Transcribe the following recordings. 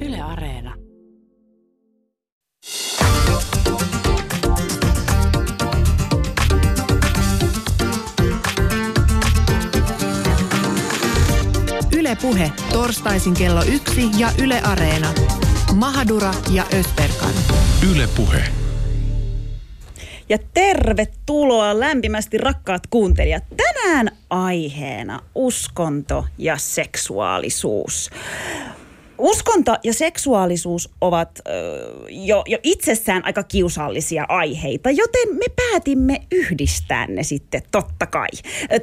Yle Areena. Yle Puhe, torstaisin kello yksi ja Yle Areena. Mahadura ja Ösberkan. Yle Puhe. Ja tervetuloa lämpimästi rakkaat kuuntelijat. Tänään aiheena uskonto ja seksuaalisuus. Uskonto ja seksuaalisuus ovat ö, jo, jo itsessään aika kiusallisia aiheita, joten me päätimme yhdistää ne sitten totta kai.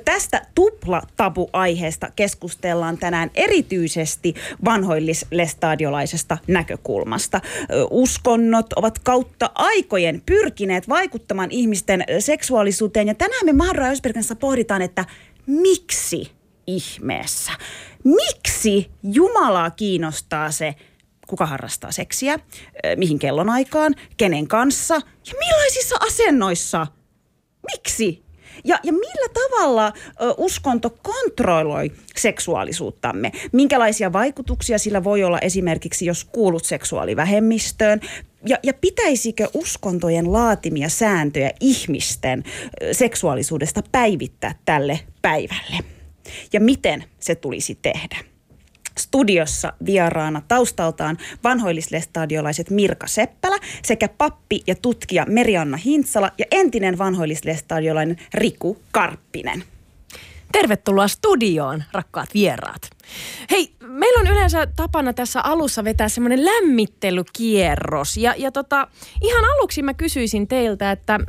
Tästä tupla-tabu-aiheesta keskustellaan tänään erityisesti vanhoillislestadiolaisesta näkökulmasta. Uskonnot ovat kautta aikojen pyrkineet vaikuttamaan ihmisten seksuaalisuuteen ja tänään me Mahra Ösbergensä pohditaan, että miksi ihmeessä. Miksi Jumalaa kiinnostaa se, kuka harrastaa seksiä, mihin kellonaikaan, kenen kanssa ja millaisissa asennoissa? Miksi? Ja, ja millä tavalla ö, uskonto kontrolloi seksuaalisuuttamme? Minkälaisia vaikutuksia sillä voi olla esimerkiksi, jos kuulut seksuaalivähemmistöön? Ja, ja pitäisikö uskontojen laatimia sääntöjä ihmisten ö, seksuaalisuudesta päivittää tälle päivälle? Ja miten se tulisi tehdä? Studiossa vieraana taustaltaan vanhoillislestadiolaiset Mirka Seppälä sekä pappi ja tutkija Merianna Hintsala ja entinen vanhoillislestadiolainen Riku Karppinen. Tervetuloa studioon, rakkaat vieraat. Hei, meillä on yleensä tapana tässä alussa vetää semmoinen lämmittelykierros. Ja, ja tota, ihan aluksi mä kysyisin teiltä, että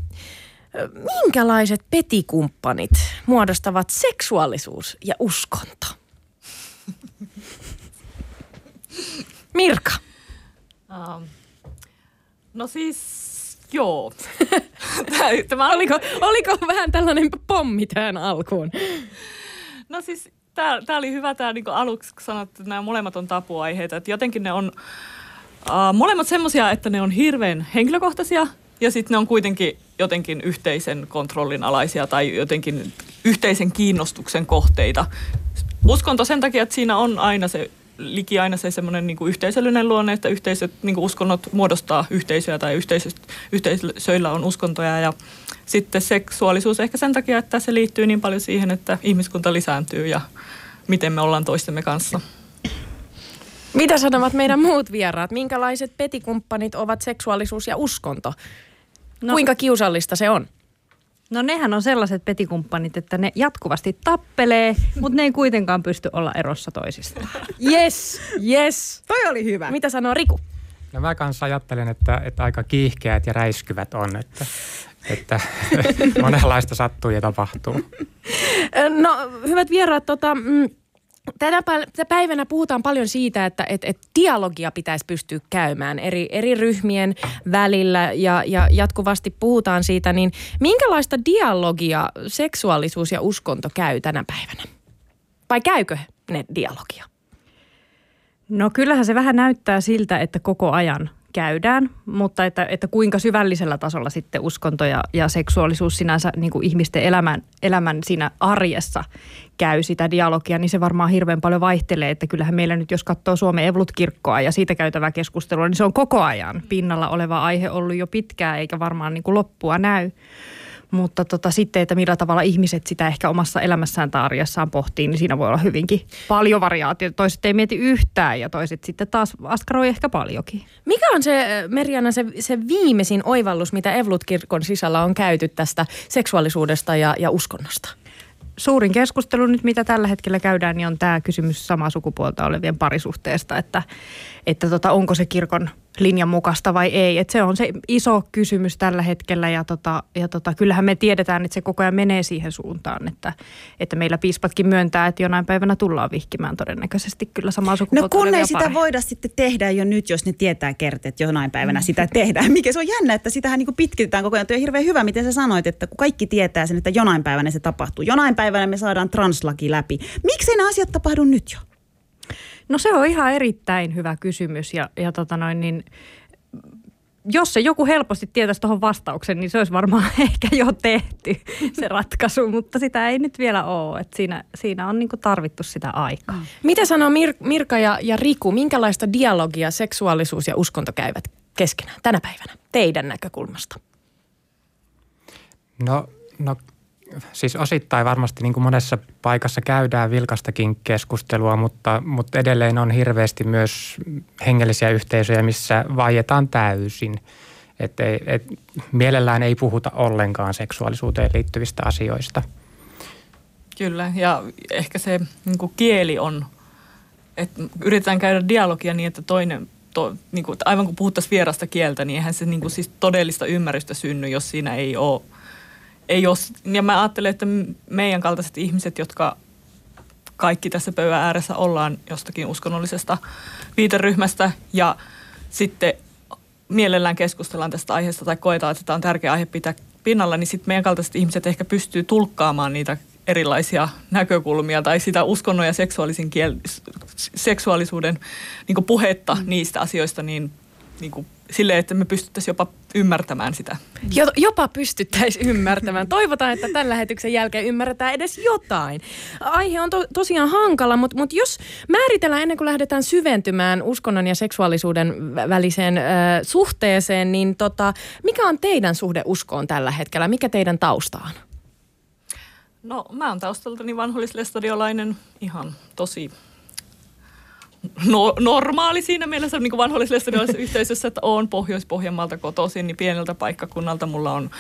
minkälaiset petikumppanit muodostavat seksuaalisuus ja uskonto? Mirka. Um, no siis, joo. Tämä oliko, oliko vähän tällainen pommi tähän alkuun? no siis, tää oli hyvä tää niinku aluksi, sanoit, että nämä molemmat on tapuaiheita. Että jotenkin ne on uh, molemmat semmosia, että ne on hirveän henkilökohtaisia ja sitten ne on kuitenkin jotenkin yhteisen kontrollin alaisia tai jotenkin yhteisen kiinnostuksen kohteita. Uskonto sen takia, että siinä on aina se liki aina se semmoinen niin yhteisöllinen luonne, että yhteisöt, niin kuin uskonnot muodostaa yhteisöjä tai yhteisöillä on uskontoja ja sitten seksuaalisuus ehkä sen takia, että se liittyy niin paljon siihen, että ihmiskunta lisääntyy ja miten me ollaan toistemme kanssa. Mitä sanovat meidän muut vieraat? Minkälaiset petikumppanit ovat seksuaalisuus ja uskonto? No. Kuinka kiusallista se on? No nehän on sellaiset petikumppanit, että ne jatkuvasti tappelee, mutta ne ei kuitenkaan pysty olla erossa toisistaan. Yes, yes. Toi oli hyvä. Mitä sanoo Riku? No mä kanssa ajattelen, että, että aika kiihkeät ja räiskyvät on, että, että monenlaista sattuu ja tapahtuu. No hyvät vieraat, tota, mm, tänä pä- päivänä puhutaan paljon siitä, että et, et dialogia pitäisi pystyä käymään eri, eri ryhmien välillä ja, ja jatkuvasti puhutaan siitä, niin minkälaista dialogia seksuaalisuus ja uskonto käy tänä päivänä? Vai käykö ne dialogia? No kyllähän se vähän näyttää siltä, että koko ajan käydään, mutta että, että kuinka syvällisellä tasolla sitten uskonto ja, ja seksuaalisuus sinänsä niin kuin ihmisten elämän, elämän siinä arjessa käy sitä dialogia, niin se varmaan hirveän paljon vaihtelee, että kyllähän meillä nyt, jos katsoo Suomen Evlut-kirkkoa ja siitä käytävää keskustelua, niin se on koko ajan pinnalla oleva aihe ollut jo pitkään, eikä varmaan niin kuin loppua näy. Mutta tota, sitten, että millä tavalla ihmiset sitä ehkä omassa elämässään tai arjessaan pohtii, niin siinä voi olla hyvinkin paljon variaatioita. Toiset ei mieti yhtään ja toiset sitten taas askaroi ehkä paljonkin. Mikä on se, Merjana, se, se viimeisin oivallus, mitä Evlut-kirkon sisällä on käyty tästä seksuaalisuudesta ja, ja uskonnosta? Suurin keskustelu nyt, mitä tällä hetkellä käydään, niin on tämä kysymys samaa sukupuolta olevien parisuhteesta, että, että tota, onko se kirkon linjan mukaista vai ei. Et se on se iso kysymys tällä hetkellä ja, tota, ja tota, kyllähän me tiedetään, että se koko ajan menee siihen suuntaan, että, että meillä piispatkin myöntää, että jonain päivänä tullaan vihkimään todennäköisesti kyllä samaa No sukupuolta kun olevia ei sitä pareja. voida sitten tehdä jo nyt, jos ne tietää kerta, että jonain päivänä sitä tehdään. Mikä se on jännä, että sitähän niin pitkitetään koko ajan. Tuo on hirveän hyvä, miten sä sanoit, että kun kaikki tietää sen, että jonain päivänä se tapahtuu. Jonain päivänä me saadaan translaki läpi. Miksei nämä asiat tapahdu nyt jo? No se on ihan erittäin hyvä kysymys ja, ja tota noin, niin jos se joku helposti tietäisi tuohon vastauksen, niin se olisi varmaan ehkä jo tehty se ratkaisu, mutta sitä ei nyt vielä ole. Et siinä, siinä on niinku tarvittu sitä aikaa. Mitä sanoo Mir- Mirka ja, ja Riku, minkälaista dialogia seksuaalisuus ja uskonto käyvät keskenään tänä päivänä teidän näkökulmasta? No, no siis osittain varmasti niin kuin monessa paikassa käydään vilkastakin keskustelua, mutta, mutta edelleen on hirveästi myös hengellisiä yhteisöjä, missä vaietaan täysin. Et, et, mielellään ei puhuta ollenkaan seksuaalisuuteen liittyvistä asioista. Kyllä, ja ehkä se niin kuin kieli on, että yritetään käydä dialogia niin, että toinen, to, niin kuin, aivan kun puhuttaisiin vierasta kieltä, niin eihän se niin kuin, siis todellista ymmärrystä synny, jos siinä ei ole ei ole, ja mä ajattelen, että meidän kaltaiset ihmiset, jotka kaikki tässä pöydän ääressä ollaan jostakin uskonnollisesta viiteryhmästä ja sitten mielellään keskustellaan tästä aiheesta tai koetaan, että tämä on tärkeä aihe pitää pinnalla, niin sitten meidän kaltaiset ihmiset ehkä pystyy tulkkaamaan niitä erilaisia näkökulmia tai sitä uskonnon ja seksuaalisen kiel- seksuaalisuuden niin puhetta mm. niistä asioista niin, niin kuin silleen, että me pystyttäisiin jopa ymmärtämään sitä. Jopa pystyttäisiin ymmärtämään. Toivotaan, että tämän lähetyksen jälkeen ymmärretään edes jotain. Aihe on to- tosiaan hankala, mutta, mutta jos määritellään ennen kuin lähdetään syventymään uskonnon ja seksuaalisuuden väliseen äh, suhteeseen, niin tota, mikä on teidän suhde uskoon tällä hetkellä? Mikä teidän tausta on? No mä oon taustaltani vanhollislestadiolainen ihan tosi no, normaali siinä mielessä niin kuin vanhollisessa yhteisössä, että olen Pohjois-Pohjanmaalta kotoisin, niin pieneltä paikkakunnalta mulla on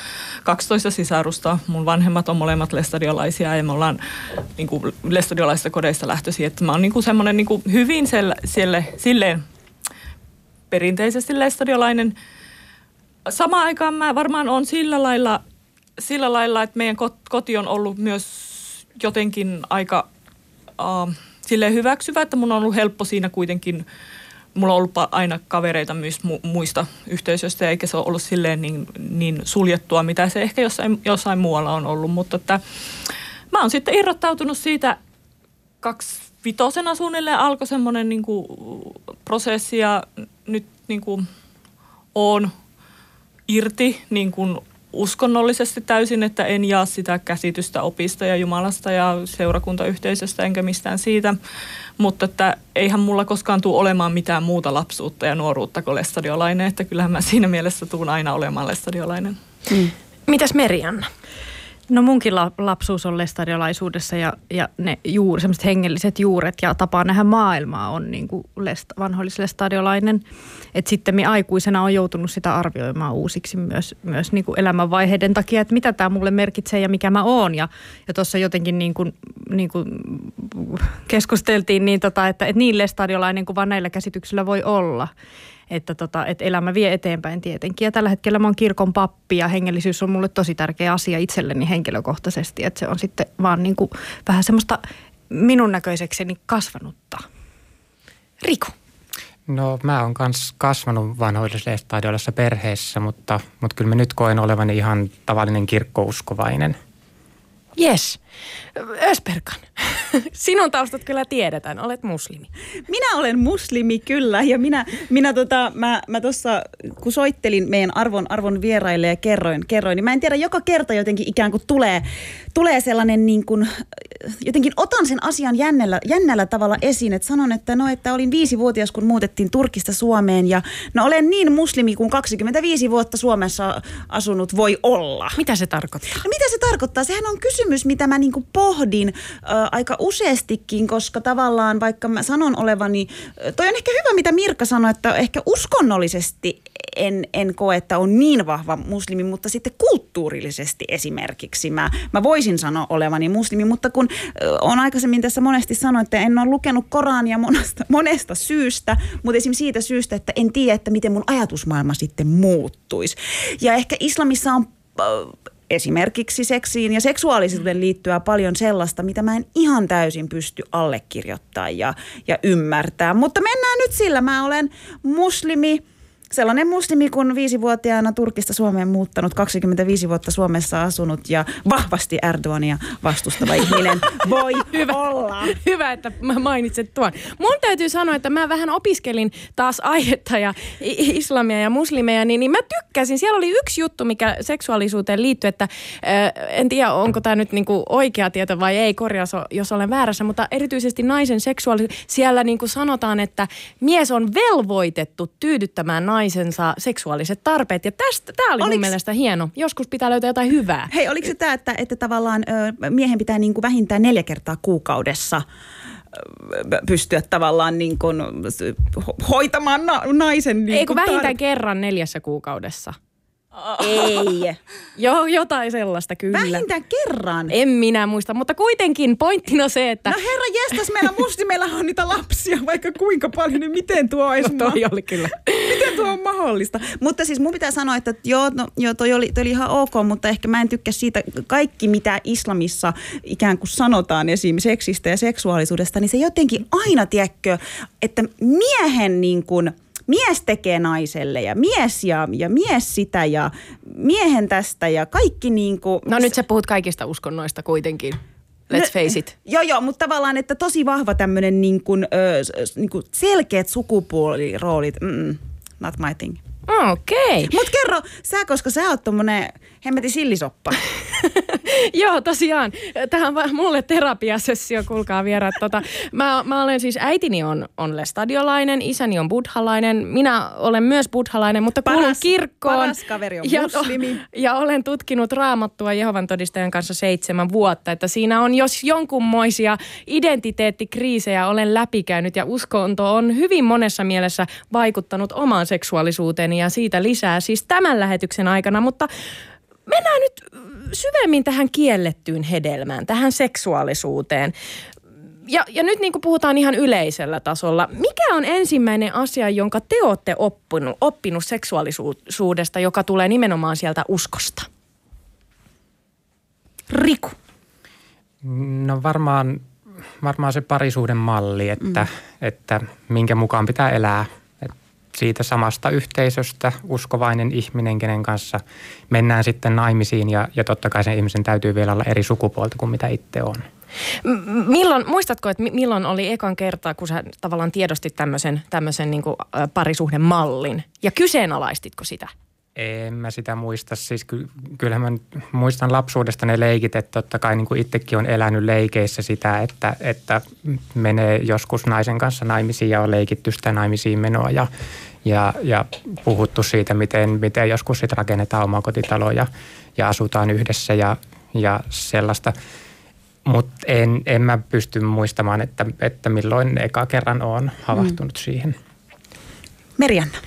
12 sisarusta. Mun vanhemmat on molemmat lestadiolaisia ja me ollaan niin kuin lestadiolaisista kodeista lähtöisin. Että mä oon niin kuin semmoinen niin hyvin selle, selle, silleen perinteisesti lestadiolainen. Samaan aikaan mä varmaan on sillä lailla, sillä lailla, että meidän koti on ollut myös jotenkin aika... Uh, silleen hyväksyvä, että mun on ollut helppo siinä kuitenkin mulla on ollut aina kavereita myös muista yhteisöistä, eikä se ole ollut silleen niin, niin suljettua, mitä se ehkä jossain, jossain muualla on ollut. Mutta että mä oon sitten irrottautunut siitä kaksi vitosena suunnilleen alkoi semmoinen niin prosessi ja nyt niin kuin oon irti niin kuin uskonnollisesti täysin, että en jaa sitä käsitystä opista ja Jumalasta ja seurakuntayhteisöstä enkä mistään siitä. Mutta että eihän mulla koskaan tule olemaan mitään muuta lapsuutta ja nuoruutta kuin lestadiolainen, että kyllähän mä siinä mielessä tuun aina olemaan lestadiolainen. Mm. Mitäs Merianna? No munkin la- lapsuus on lestadiolaisuudessa ja, ja ne juuri, semmoiset hengelliset juuret ja tapa nähdä maailmaa on niin kuin lest, vanhollislestadiolainen. Että sitten me aikuisena on joutunut sitä arvioimaan uusiksi myös, myös niin kuin elämänvaiheiden takia, että mitä tämä mulle merkitsee ja mikä mä oon. Ja, ja tuossa jotenkin niin kuin, niin kuin keskusteltiin niin, tota, että, että niin lestadiolainen kuin vaan näillä käsityksillä voi olla että, tota, että elämä vie eteenpäin tietenkin. Ja tällä hetkellä mä oon kirkon pappi ja hengellisyys on mulle tosi tärkeä asia itselleni henkilökohtaisesti. Että se on sitten vaan niin kuin vähän semmoista minun näköisekseni kasvanutta. Riku. No mä oon kans kasvanut vanhoillisessa perheessä, mutta, mutta kyllä mä nyt koen olevani ihan tavallinen kirkkouskovainen. Yes. Ösperkan, sinun taustat kyllä tiedetään, olet muslimi. Minä olen muslimi kyllä ja minä, minä tota, mä, mä tuossa kun soittelin meidän arvon, arvon vieraille ja kerroin, kerroin, niin mä en tiedä, joka kerta jotenkin ikään kuin tulee, tulee sellainen niin kuin, jotenkin otan sen asian jännällä, jännällä tavalla esiin, että sanon, että no, että olin viisivuotias, kun muutettiin Turkista Suomeen ja no olen niin muslimi kuin 25 vuotta Suomessa asunut voi olla. Mitä se tarkoittaa? No, mitä se tarkoittaa? Sehän on kysymys, mitä mä niin kuin pohdin äh, aika useastikin, koska tavallaan vaikka mä sanon olevani, toi on ehkä hyvä mitä Mirka sanoi, että ehkä uskonnollisesti en, en koe, että on niin vahva muslimi, mutta sitten kulttuurillisesti esimerkiksi mä, mä voisin sanoa olevani muslimi, mutta kun on aikaisemmin tässä monesti sanonut, että en ole lukenut Korania monesta, monesta syystä, mutta esimerkiksi siitä syystä, että en tiedä, että miten mun ajatusmaailma sitten muuttuisi. Ja ehkä islamissa on esimerkiksi seksiin ja seksuaalisuuden liittyä paljon sellaista, mitä mä en ihan täysin pysty allekirjoittamaan ja, ja ymmärtää. Mutta mennään nyt sillä. Mä olen muslimi sellainen muslimi kun viisivuotiaana Turkista Suomeen muuttanut, 25 vuotta Suomessa asunut ja vahvasti Erdogania vastustava ihminen voi Hyvä. olla. Hyvä, että mä mainitset tuon. Mun täytyy sanoa, että mä vähän opiskelin taas aihetta ja islamia ja muslimeja, niin, niin mä tykkäsin. Siellä oli yksi juttu, mikä seksuaalisuuteen liittyy, että äh, en tiedä, onko tämä nyt niinku oikea tieto vai ei, korjaus, jos olen väärässä, mutta erityisesti naisen seksuaalisuus, siellä niinku sanotaan, että mies on velvoitettu tyydyttämään naisensa seksuaaliset tarpeet. Ja tästä, tämä oli Oliks... mun mielestä hieno. Joskus pitää löytää jotain hyvää. Hei, oliko se tämä, että, että tavallaan ö, miehen pitää niin kuin vähintään neljä kertaa kuukaudessa pystyä tavallaan niin kuin ho- hoitamaan na- naisen niin Ei kun kuin vähintään tar- kerran neljässä kuukaudessa. Ei. Joo, jotain sellaista kyllä. Vähintään kerran. En minä muista, mutta kuitenkin pointtina se, että... No herra jestas, meillä muslimeilla on niitä lapsia vaikka kuinka paljon, niin miten tuo olisi No toi oli kyllä. Miten tuo on mahdollista? Mutta siis mun pitää sanoa, että joo, no, joo toi, oli, toi oli ihan ok, mutta ehkä mä en tykkää siitä kaikki, mitä islamissa ikään kuin sanotaan esim. seksistä ja seksuaalisuudesta, niin se jotenkin aina, tiedätkö, että miehen niin kuin, mies tekee naiselle ja mies ja, ja mies sitä ja miehen tästä ja kaikki niin kuin... No nyt sä puhut kaikista uskonnoista kuitenkin. Let's face it. Joo, joo, mutta tavallaan, että tosi vahva tämmöinen niin kuin, ö, niin kuin selkeät sukupuoliroolit. Mm, not my thing. Okei. Okay. Mut kerro, sä, koska sä oot tommonen hemmetin sillisoppa. Joo, tosiaan. Tämä on mulle terapiasessio, kuulkaa vieraat. Tota, mä, mä olen siis, äitini on, on lestadiolainen, isäni on buddhalainen. Minä olen myös buddhalainen, mutta kuulun Paras- kirkkoon. paras kaveri on ja, muslimi. Ja olen tutkinut raamattua Jehovan todistajan kanssa seitsemän vuotta. Että siinä on jos jonkunmoisia identiteettikriisejä olen läpikäynyt ja uskonto on hyvin monessa mielessä vaikuttanut omaan seksuaalisuuteeni ja siitä lisää siis tämän lähetyksen aikana. Mutta mennään nyt syvemmin tähän kiellettyyn hedelmään, tähän seksuaalisuuteen. Ja, ja nyt niin kuin puhutaan ihan yleisellä tasolla, mikä on ensimmäinen asia, jonka te olette oppinut, oppinut seksuaalisuudesta, joka tulee nimenomaan sieltä uskosta? Riku. No varmaan, varmaan se parisuuden malli, että, mm. että minkä mukaan pitää elää. Siitä samasta yhteisöstä uskovainen ihminen, kenen kanssa mennään sitten naimisiin ja, ja totta kai sen ihmisen täytyy vielä olla eri sukupuolta kuin mitä itse on. M- milloin, muistatko, että mi- milloin oli ekan kertaa, kun sä tavallaan tiedostit tämmöisen, tämmöisen niin parisuhden mallin? Ja kyseenalaistitko sitä? En mä sitä muista. Siis ky- kyllähän mä muistan lapsuudesta ne leikit, että totta kai niin kuin itsekin on elänyt leikeissä sitä, että, että menee joskus naisen kanssa naimisiin ja on leikitty sitä naimisiin menoa ja, ja, ja puhuttu siitä, miten, miten joskus sitten rakennetaan omakotitalo ja, ja asutaan yhdessä ja, ja sellaista. Mutta en, en mä pysty muistamaan, että, että milloin eka kerran olen havahtunut mm. siihen. Merianna.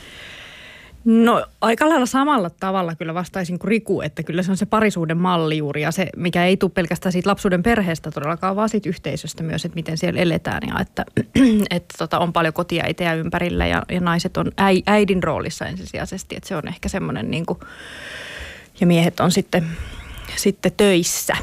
No aika lailla samalla tavalla kyllä vastaisin kuin Riku, että kyllä se on se parisuuden malli juuri ja se, mikä ei tule pelkästään siitä lapsuuden perheestä todellakaan, vaan siitä yhteisöstä myös, että miten siellä eletään ja että, että tota, on paljon kotiäitejä ympärillä ja, ja naiset on äi, äidin roolissa ensisijaisesti, että se on ehkä semmoinen niin kuin, ja miehet on sitten, sitten töissä.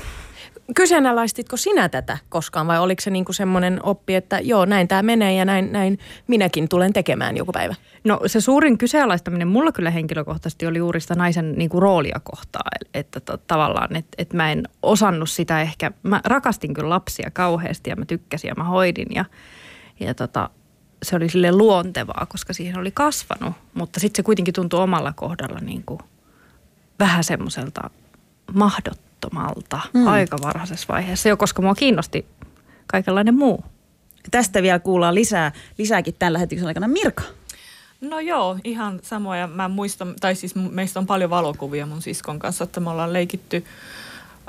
Kyseenalaistitko sinä tätä koskaan vai oliko se niinku semmoinen oppi, että joo näin tämä menee ja näin, näin minäkin tulen tekemään joku päivä? No se suurin kyseenalaistaminen mulla kyllä henkilökohtaisesti oli juuri sitä naisen niin kuin roolia kohtaa. Että to, tavallaan, että, että mä en osannut sitä ehkä. Mä rakastin kyllä lapsia kauheasti ja mä tykkäsin ja mä hoidin ja, ja tota, se oli sille luontevaa, koska siihen oli kasvanut. Mutta sitten se kuitenkin tuntui omalla kohdalla niin kuin vähän semmoiselta mahdottomalta mm. aika varhaisessa vaiheessa jo, koska mua kiinnosti kaikenlainen muu. Tästä vielä kuullaan lisää, lisääkin tämän lähetyksen aikana. Mirka. No joo, ihan samoja. Mä muistan, tai siis meistä on paljon valokuvia mun siskon kanssa, että me ollaan leikitty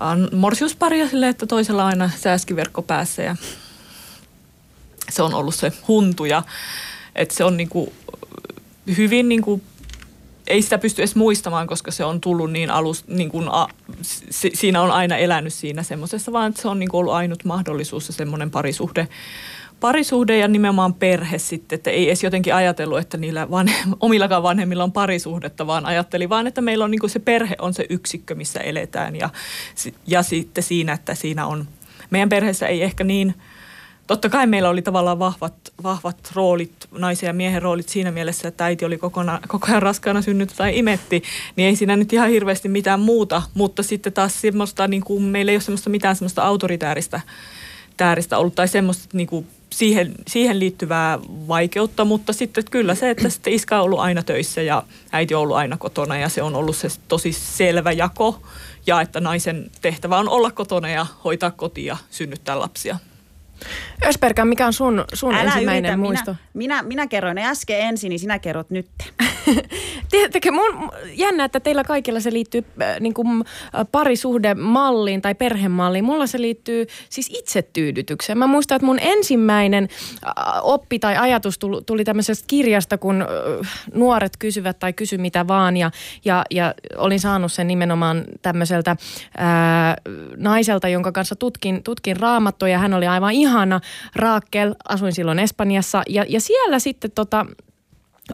äh, morsiusparia silleen, että toisella aina sääskiverkko päässä ja se on ollut se huntu ja että se on niinku hyvin niinku ei sitä pysty edes muistamaan, koska se on tullut niin alus, niin kuin a, si, siinä on aina elänyt siinä semmoisessa, vaan se on niin kuin ollut ainut mahdollisuus se semmoinen parisuhde, parisuhde ja nimenomaan perhe sitten, että ei edes jotenkin ajatellut, että niillä vanhem, omillakaan vanhemmilla on parisuhdetta, vaan ajatteli vaan, että meillä on niin kuin se perhe on se yksikkö, missä eletään ja, ja sitten siinä, että siinä on, meidän perheessä ei ehkä niin totta kai meillä oli tavallaan vahvat, vahvat roolit, naisen ja miehen roolit siinä mielessä, että äiti oli kokona, koko ajan raskaana synnytty tai imetti, niin ei siinä nyt ihan hirveästi mitään muuta, mutta sitten taas semmoista, niin kuin, meillä ei ole semmoista mitään semmoista autoritääristä tääristä ollut tai semmoista niin kuin siihen, siihen liittyvää vaikeutta, mutta sitten kyllä se, että sitten iska on ollut aina töissä ja äiti on ollut aina kotona ja se on ollut se tosi selvä jako. Ja että naisen tehtävä on olla kotona ja hoitaa kotia ja synnyttää lapsia. Ösperkan, mikä on sun, sun Älä ensimmäinen yritä, muisto? Minä, minä, minä kerroin ne äsken ensin, niin sinä kerrot nyt. Tiedättekö, mun jännä, että teillä kaikilla se liittyy äh, niin kuin, äh, parisuhdemalliin tai perhemalliin. Mulla se liittyy siis itsetyydytykseen. Mä muistan, että mun ensimmäinen äh, oppi tai ajatus tuli, tuli tämmöisestä kirjasta, kun äh, nuoret kysyvät tai kysy mitä vaan. Ja, ja, ja olin saanut sen nimenomaan tämmöiseltä äh, naiselta, jonka kanssa tutkin, tutkin raamattua. Hän oli aivan ihana. Raakel, asuin silloin Espanjassa. Ja, ja siellä sitten tota,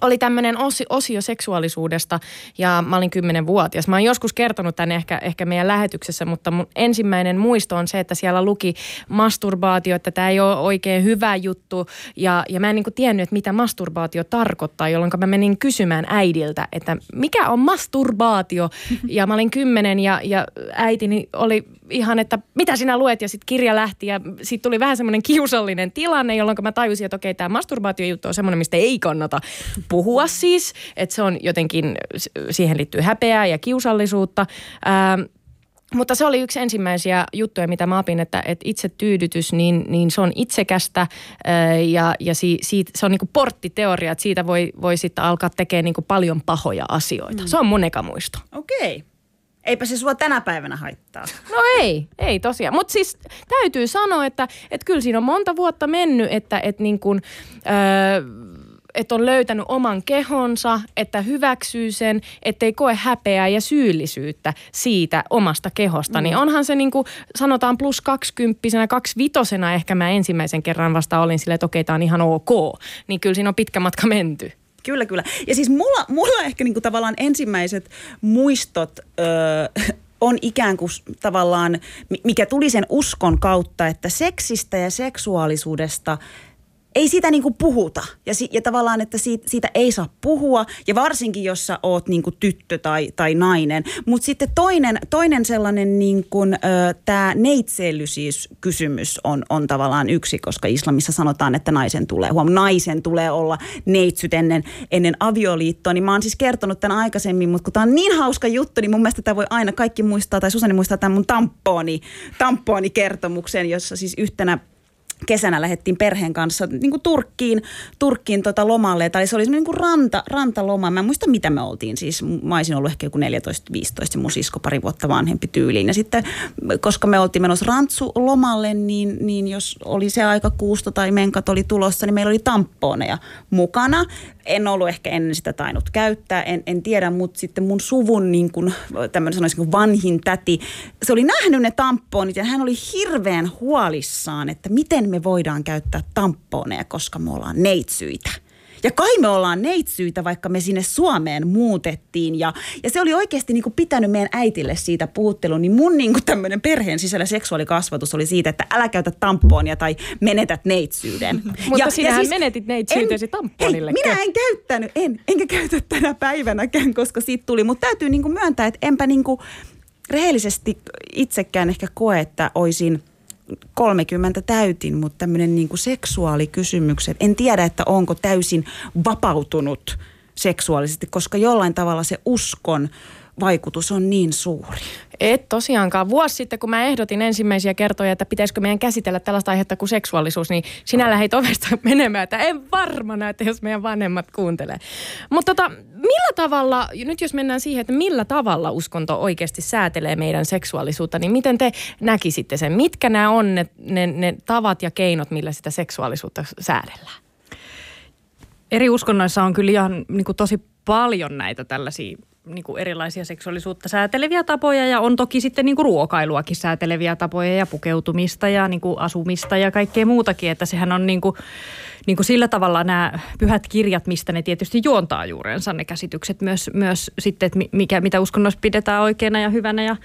oli tämmöinen osio, osio seksuaalisuudesta ja mä olin kymmenenvuotias. Mä oon joskus kertonut tänne ehkä, ehkä meidän lähetyksessä, mutta mun ensimmäinen muisto on se, että siellä luki masturbaatio, että tämä ei ole oikein hyvä juttu. Ja, ja mä en niin tiennyt, että mitä masturbaatio tarkoittaa, jolloin mä menin kysymään äidiltä, että mikä on masturbaatio. Ja mä olin kymmenen ja, ja äitini oli ihan, että mitä sinä luet ja sitten kirja lähti ja sitten tuli vähän semmoinen kiusallinen tilanne, jolloin mä tajusin, että okei, tämä masturbaatiojuttu on semmoinen, mistä ei kannata puhua siis, että se on jotenkin, siihen liittyy häpeää ja kiusallisuutta. Ää, mutta se oli yksi ensimmäisiä juttuja, mitä mä opin, että, että itse tyydytys, niin, niin se on itsekästä ää, ja, ja si, siitä, se on niin kuin porttiteoria, että siitä voi, voi sitten alkaa tekemään niin kuin paljon pahoja asioita. Mm. Se on mun eka muisto. Okei. Okay. Eipä se sua tänä päivänä haittaa. No ei, ei tosiaan. Mutta siis täytyy sanoa, että, että kyllä siinä on monta vuotta mennyt, että, että niin kuin, öö, että on löytänyt oman kehonsa, että hyväksyy sen, ettei koe häpeää ja syyllisyyttä siitä omasta kehosta. Niin mm. Niin onhan se niin kuin sanotaan plus kaksikymppisenä, kaksivitosena ehkä mä ensimmäisen kerran vasta olin silleen, että okei, tämä on ihan ok. Niin kyllä siinä on pitkä matka menty. Kyllä, kyllä. Ja siis mulla, mulla ehkä niinku tavallaan ensimmäiset muistot öö, on ikään kuin tavallaan, mikä tuli sen uskon kautta, että seksistä ja seksuaalisuudesta – ei siitä niinku puhuta. Ja, si, ja tavallaan, että siitä, siitä ei saa puhua. Ja varsinkin, jos sä oot niinku tyttö tai, tai nainen. Mutta sitten toinen, toinen sellainen niinku, tämä neitseellysyys-kysymys on, on tavallaan yksi, koska islamissa sanotaan, että naisen tulee, huom, naisen tulee olla neitsyt ennen, ennen avioliittoa. Niin mä oon siis kertonut tämän aikaisemmin, mutta kun tämä on niin hauska juttu, niin mun mielestä tämä voi aina kaikki muistaa, tai Susani muistaa tämän mun tamponi, tamponi kertomuksen, jossa siis yhtenä kesänä lähdettiin perheen kanssa niin kuin Turkkiin, Turkkiin tota lomalle. Tai se oli niin kuin ranta, rantaloma. Mä en muista, mitä me oltiin. Siis mä olisin ollut ehkä joku 14-15 ja mun sisko pari vuotta vanhempi tyyliin. Ja sitten, koska me oltiin menossa rantsu lomalle, niin, niin jos oli se aika kuusto tai menkat oli tulossa, niin meillä oli tamponeja mukana. En ollut ehkä ennen sitä tainnut käyttää, en, en tiedä, mutta sitten mun suvun niin kuin, sanoisin kuin vanhin täti, se oli nähnyt ne tamponit ja hän oli hirveän huolissaan, että miten me voidaan käyttää tamponeja, koska me ollaan neitsyitä. Ja kai me ollaan neitsyitä, vaikka me sinne Suomeen muutettiin. Ja, ja se oli oikeasti niin kuin pitänyt meidän äitille siitä puhuttelun. Niin mun niin kuin tämmöinen perheen sisällä seksuaalikasvatus oli siitä, että älä käytä tamponia tai menetät neitsyyden. Mutta ja, sinähän ja siis, menetit neitsyytesi tamponille. minä en käyttänyt, en, enkä käytä tänä päivänäkään, koska siitä tuli. Mutta täytyy niin kuin myöntää, että enpä niin kuin rehellisesti itsekään ehkä koe, että olisin – 30 täytin, mutta tämmöinen niin kuin seksuaalikysymykset. En tiedä, että onko täysin vapautunut seksuaalisesti, koska jollain tavalla se uskon vaikutus on niin suuri. Et tosiaankaan. Vuosi sitten, kun mä ehdotin ensimmäisiä kertoja, että pitäisikö meidän käsitellä tällaista aihetta kuin seksuaalisuus, niin sinä lähdit ovesta menemään, että en varmana, että jos meidän vanhemmat kuuntelee. Mutta tota, millä tavalla, nyt jos mennään siihen, että millä tavalla uskonto oikeasti säätelee meidän seksuaalisuutta, niin miten te näkisitte sen? Mitkä nämä on ne, ne, ne tavat ja keinot, millä sitä seksuaalisuutta säädellään? Eri uskonnoissa on kyllä ihan niin kuin tosi paljon näitä tällaisia niin kuin erilaisia seksuaalisuutta sääteleviä tapoja ja on toki sitten niin kuin ruokailuakin sääteleviä tapoja ja pukeutumista ja niin kuin asumista ja kaikkea muutakin, että sehän on niin kuin, niin kuin sillä tavalla nämä pyhät kirjat, mistä ne tietysti juontaa juurensa ne käsitykset myös, myös sitten, että mikä, mitä uskonnoissa pidetään oikeana ja hyvänä ja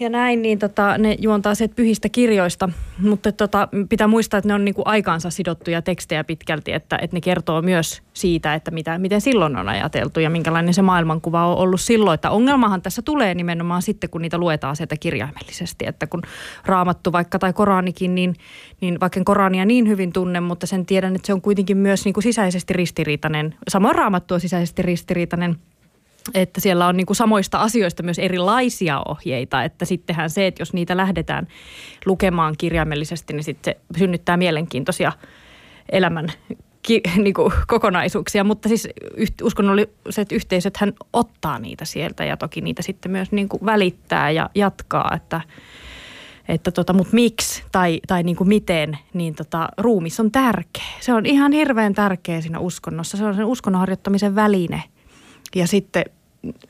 Ja näin, niin tota, ne juontaa sieltä pyhistä kirjoista, mutta tota, pitää muistaa, että ne on niinku aikaansa sidottuja tekstejä pitkälti, että, että ne kertoo myös siitä, että mitä, miten silloin on ajateltu ja minkälainen se maailmankuva on ollut silloin. Että ongelmahan tässä tulee nimenomaan sitten, kun niitä luetaan sieltä kirjaimellisesti, että kun raamattu vaikka tai Koranikin, niin, niin vaikka en Korania niin hyvin tunne, mutta sen tiedän, että se on kuitenkin myös niinku sisäisesti ristiriitainen, samoin raamattu on sisäisesti ristiriitainen – että siellä on niin kuin samoista asioista myös erilaisia ohjeita, että sittenhän se, että jos niitä lähdetään lukemaan kirjaimellisesti, niin sitten se synnyttää mielenkiintoisia elämän ki, niin kuin kokonaisuuksia, mutta siis uskonnolliset yhteisöt hän ottaa niitä sieltä ja toki niitä sitten myös niin kuin välittää ja jatkaa, että että tota, mutta miksi tai, tai niin kuin miten, niin tota, ruumis on tärkeä. Se on ihan hirveän tärkeä siinä uskonnossa. Se on sen uskonnon harjoittamisen väline. Ja sitten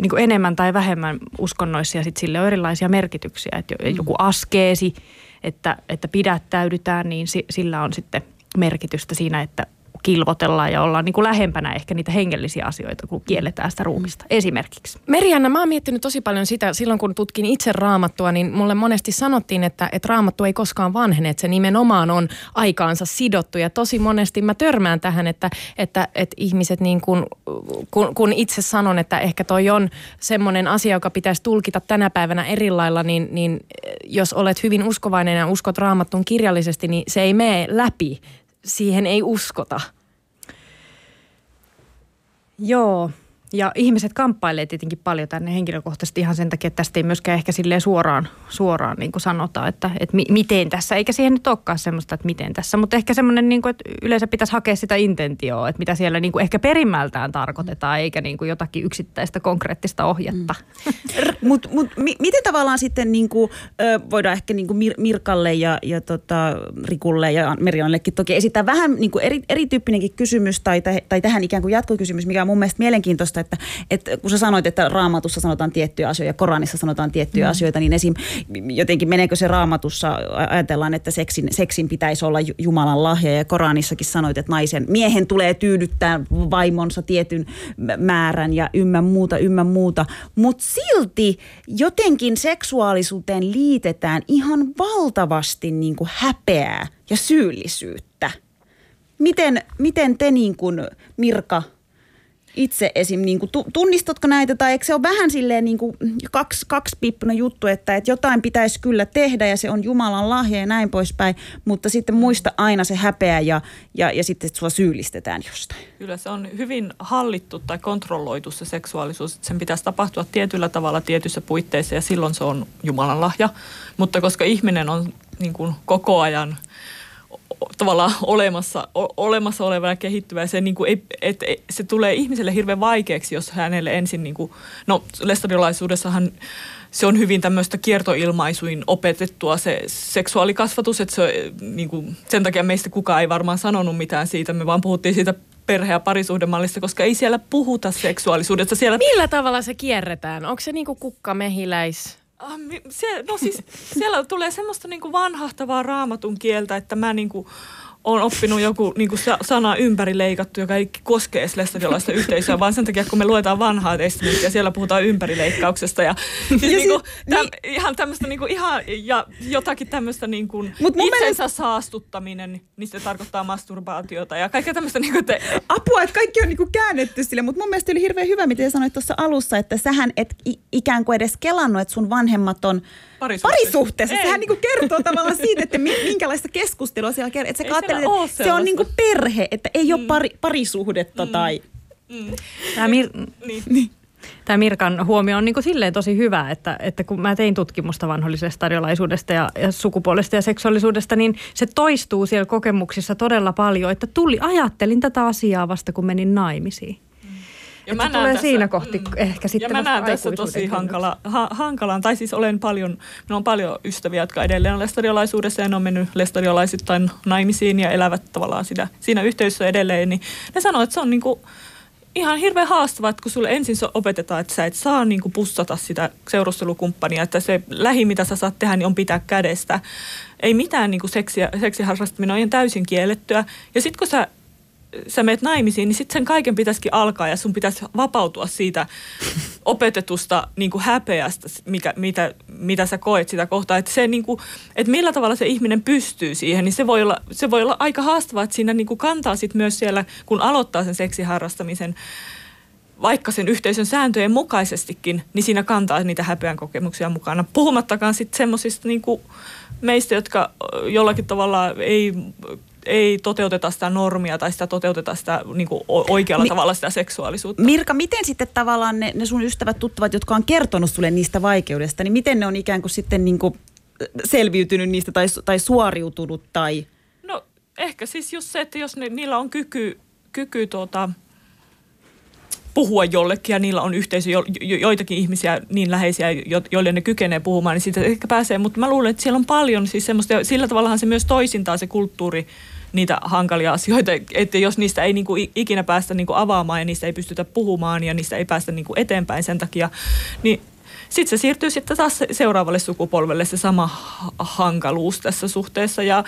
niin kuin enemmän tai vähemmän uskonnoissa ja sitten sille on erilaisia merkityksiä. Että mm. joku askeesi, että, että pidättäydytään, niin sillä on sitten merkitystä siinä, että kilvotellaan ja ollaan niin kuin lähempänä ehkä niitä hengellisiä asioita, kun kielletään sitä ruumista esimerkiksi. Merianna, mä oon miettinyt tosi paljon sitä, silloin kun tutkin itse raamattua, niin mulle monesti sanottiin, että, että raamattu ei koskaan vanhene, että se nimenomaan on aikaansa sidottu. Ja tosi monesti mä törmään tähän, että, että, että ihmiset niin kuin, kun, kun itse sanon, että ehkä toi on semmoinen asia, joka pitäisi tulkita tänä päivänä eri lailla, niin, niin jos olet hyvin uskovainen ja uskot raamattuun kirjallisesti, niin se ei mene läpi siihen ei uskota. Joo, ja ihmiset kamppailee tietenkin paljon tänne henkilökohtaisesti ihan sen takia, että tästä ei myöskään ehkä silleen suoraan, suoraan niin kuin sanotaan, että, että mi, miten tässä, eikä siihen nyt olekaan semmoista, että miten tässä, mutta ehkä semmoinen, niin kuin, että yleensä pitäisi hakea sitä intentioa, että mitä siellä niin kuin ehkä perimmältään tarkoitetaan, eikä niin kuin jotakin yksittäistä konkreettista ohjetta. Mm. mutta mut, mi, miten tavallaan sitten niin kuin, voidaan ehkä niin kuin Mir, Mirkalle ja, ja tota, Rikulle ja Merionellekin toki esittää vähän niin kuin eri, erityyppinenkin kysymys tai, tai tähän ikään kuin jatkokysymys, mikä on mun mielestä mielenkiintoista, että, että kun sä sanoit, että raamatussa sanotaan tiettyjä asioita ja Koranissa sanotaan tiettyjä mm. asioita, niin esim. jotenkin meneekö se raamatussa, ajatellaan, että seksin, seksin pitäisi olla Jumalan lahja ja Koranissakin sanoit, että naisen, miehen tulee tyydyttää vaimonsa tietyn määrän ja ymmän muuta, ymmän muuta, mutta silti jotenkin seksuaalisuuteen liitetään ihan valtavasti niin kuin häpeää ja syyllisyyttä. Miten, miten te niin kuin, Mirka – itse esim. Niin kuin, tunnistatko näitä tai eikö se ole vähän silleen niin kuin kaksi, kaksipiippunen juttu, että, että jotain pitäisi kyllä tehdä ja se on Jumalan lahja ja näin poispäin, mutta sitten muista aina se häpeä ja, ja, ja sitten sua syyllistetään jostain. Kyllä se on hyvin hallittu tai kontrolloitu se seksuaalisuus, että sen pitäisi tapahtua tietyllä tavalla tietyissä puitteissa ja silloin se on Jumalan lahja, mutta koska ihminen on niin kuin koko ajan – tavallaan olemassa, o, olemassa oleva ja kehittyvä. Se, niin kuin, et, et, et, se tulee ihmiselle hirveän vaikeaksi, jos hänelle ensin, niin kuin, no lestadiolaisuudessahan se on hyvin tämmöistä kiertoilmaisuin opetettua se seksuaalikasvatus, että se, niin kuin, sen takia meistä kukaan ei varmaan sanonut mitään siitä, me vaan puhuttiin siitä perhe- ja parisuhdemallista, koska ei siellä puhuta seksuaalisuudesta. Siellä... Millä tavalla se kierretään? Onko se niinku kukkamehiläis? Ah, se, no siis siellä tulee semmoista niinku vanhahtavaa raamatun kieltä, että mä niinku, on oppinut joku niin kuin sana ympärileikattu, joka ei koske edes lestadiolaista yhteisöä, vaan sen takia, kun me luetaan vanhaa testamenttia ja siellä puhutaan ympärileikkauksesta. Ja, siis, ja niin kuin, täm, niin. ihan tämmöistä niin kuin, ihan, ja jotakin tämmöistä niin kuin Mut itsensä mielestä... saastuttaminen, niin se tarkoittaa masturbaatiota ja kaikkea tämmöistä. Niin kuin te... Apua, että kaikki on niin kuin käännetty sille, mutta mun mielestä oli hirveän hyvä, miten sanoit tuossa alussa, että sähän et ikään kuin edes kelannut, että sun vanhemmat on parisuhteessa. parisuhteessa. Sehän niinku kertoo tavallaan siitä, että minkälaista keskustelua siellä kertoo. Että sä ajattelet, että se on niinku perhe, että ei mm. ole pari, parisuhdetta mm. tai... Mm. Tämä, Mir- niin. Niin. Tämä Mirkan huomio on niin kuin silleen tosi hyvä, että, että kun mä tein tutkimusta vanhollisesta stadiolaisuudesta ja, ja sukupuolesta ja seksuaalisuudesta, niin se toistuu siellä kokemuksissa todella paljon, että tuli, ajattelin tätä asiaa vasta kun menin naimisiin. Ja mä tulee tässä, siinä kohti mm, ehkä sitten Ja mä näen tässä tosi hankala, ha, hankalaan, tai siis olen paljon, minulla on paljon ystäviä, jotka edelleen on lestadiolaisuudessa ja ne on mennyt lestadiolaisittain naimisiin ja elävät tavallaan sitä, siinä yhteisössä edelleen, niin ne sanoo, että se on niin kuin, ihan hirveän haastavaa, että kun sulle ensin opetetaan, että sä et saa niin kuin pussata sitä seurustelukumppania, että se lähi, mitä sä saat tehdä, niin on pitää kädestä. Ei mitään niin kuin seksiä, seksiharrastaminen on ihan täysin kiellettyä. Ja sitten kun sä sä meet naimisiin, niin sitten sen kaiken pitäisikin alkaa ja sun pitäisi vapautua siitä opetetusta niin kuin häpeästä, mikä, mitä, mitä sä koet sitä kohtaa. Että, se, niin kuin, että millä tavalla se ihminen pystyy siihen, niin se voi olla, se voi olla aika haastavaa, että siinä niin kuin kantaa sit myös siellä, kun aloittaa sen seksiharrastamisen, vaikka sen yhteisön sääntöjen mukaisestikin, niin siinä kantaa niitä häpeän kokemuksia mukana. Puhumattakaan sitten semmoisista niin meistä, jotka jollakin tavalla ei ei toteuteta sitä normia tai sitä toteuteta sitä niin kuin oikealla Mi- tavalla sitä seksuaalisuutta. Mirka, miten sitten tavallaan ne, ne sun ystävät, tuttavat, jotka on kertonut sulle niistä vaikeudesta, niin miten ne on ikään kuin sitten niin kuin selviytynyt niistä tai, tai suoriutunut tai... No ehkä siis just se, että jos ne, niillä on kyky, kyky tuota, puhua jollekin ja niillä on yhteisö, jo, jo, joitakin ihmisiä niin läheisiä, jo, joille ne kykenee puhumaan, niin siitä ehkä pääsee. Mutta mä luulen, että siellä on paljon siis semmoista, ja sillä tavallahan se myös toisintaa se kulttuuri niitä hankalia asioita, että jos niistä ei niinku ikinä päästä niinku avaamaan ja niistä ei pystytä puhumaan ja niistä ei päästä niinku eteenpäin sen takia, niin sitten se siirtyy sitten taas seuraavalle sukupolvelle se sama hankaluus tässä suhteessa. Ja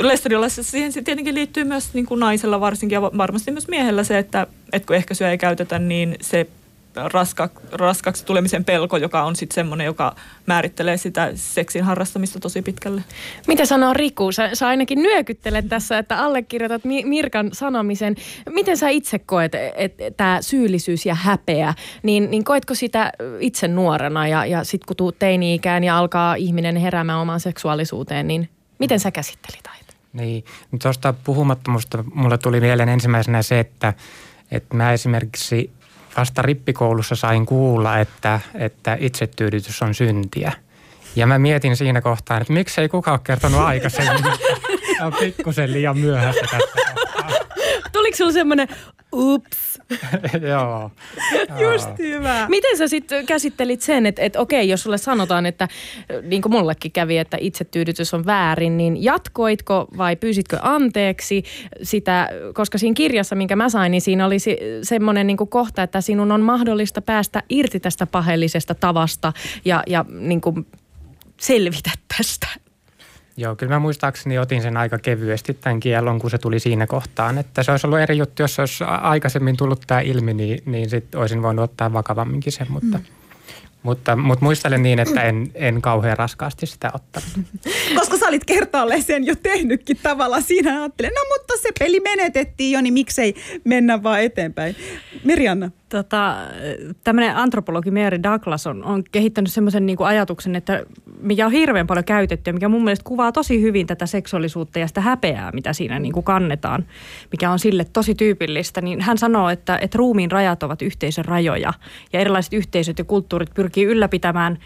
Lesteriolaisessa siihen tietenkin liittyy myös niin kuin naisella varsinkin ja varmasti myös miehellä se, että, että kun ehkäisyä ei käytetä, niin se raska, raskaksi tulemisen pelko, joka on sitten semmoinen, joka määrittelee sitä seksin harrastamista tosi pitkälle. Mitä sanoo Riku? Sä, sä ainakin nyökyttelet tässä, että allekirjoitat Mirkan sanomisen. Miten sä itse koet, että et, tämä syyllisyys ja häpeä, niin, niin koetko sitä itse nuorena ja, ja sitten kun tuut teini-ikään ja alkaa ihminen heräämään omaan seksuaalisuuteen, niin miten sä käsittelit aiheita? Niin, tuosta puhumattomusta mulle tuli mieleen ensimmäisenä se, että, että mä esimerkiksi vasta rippikoulussa sain kuulla, että, että itsetyydytys on syntiä. Ja mä mietin siinä kohtaa, että miksei kukaan ole kertonut aikaisemmin. Tämä on pikkusen liian myöhäistä tässä kohtaa. Tuliko sinulla semmoinen, ups, Joo. Just hyvä. Miten sä sitten käsittelit sen, että, että okei, jos sulle sanotaan, että niin kuin mullekin kävi, että itsetyydytys on väärin, niin jatkoitko vai pyysitkö anteeksi sitä, koska siinä kirjassa, minkä mä sain, niin siinä oli semmoinen niin kuin kohta, että sinun on mahdollista päästä irti tästä paheellisesta tavasta ja, ja niin kuin selvitä tästä. Joo, kyllä mä muistaakseni otin sen aika kevyesti tämän kiellon, kun se tuli siinä kohtaan. Että se olisi ollut eri juttu, jos olisi aikaisemmin tullut tämä ilmi, niin, niin sitten olisin voinut ottaa vakavamminkin sen, mutta... Mm. Mutta, mutta muistelen niin, että en, en kauhean raskaasti sitä ottanut. Koska sä olit kertaalleen sen jo tehnytkin tavallaan. Siinä ajattelin, no mutta se peli menetettiin jo, niin miksei mennä vaan eteenpäin. Mirjanna. Tota, tämmöinen antropologi Mary Douglas on, on kehittänyt semmoisen niin ajatuksen, että mikä on hirveän paljon käytetty ja mikä mun mielestä kuvaa tosi hyvin tätä seksuaalisuutta ja sitä häpeää, mitä siinä niin kuin kannetaan, mikä on sille tosi tyypillistä. Niin hän sanoo, että, että ruumiin rajat ovat yhteisön rajoja ja erilaiset yhteisöt ja kulttuurit pyrkii ylläpitämään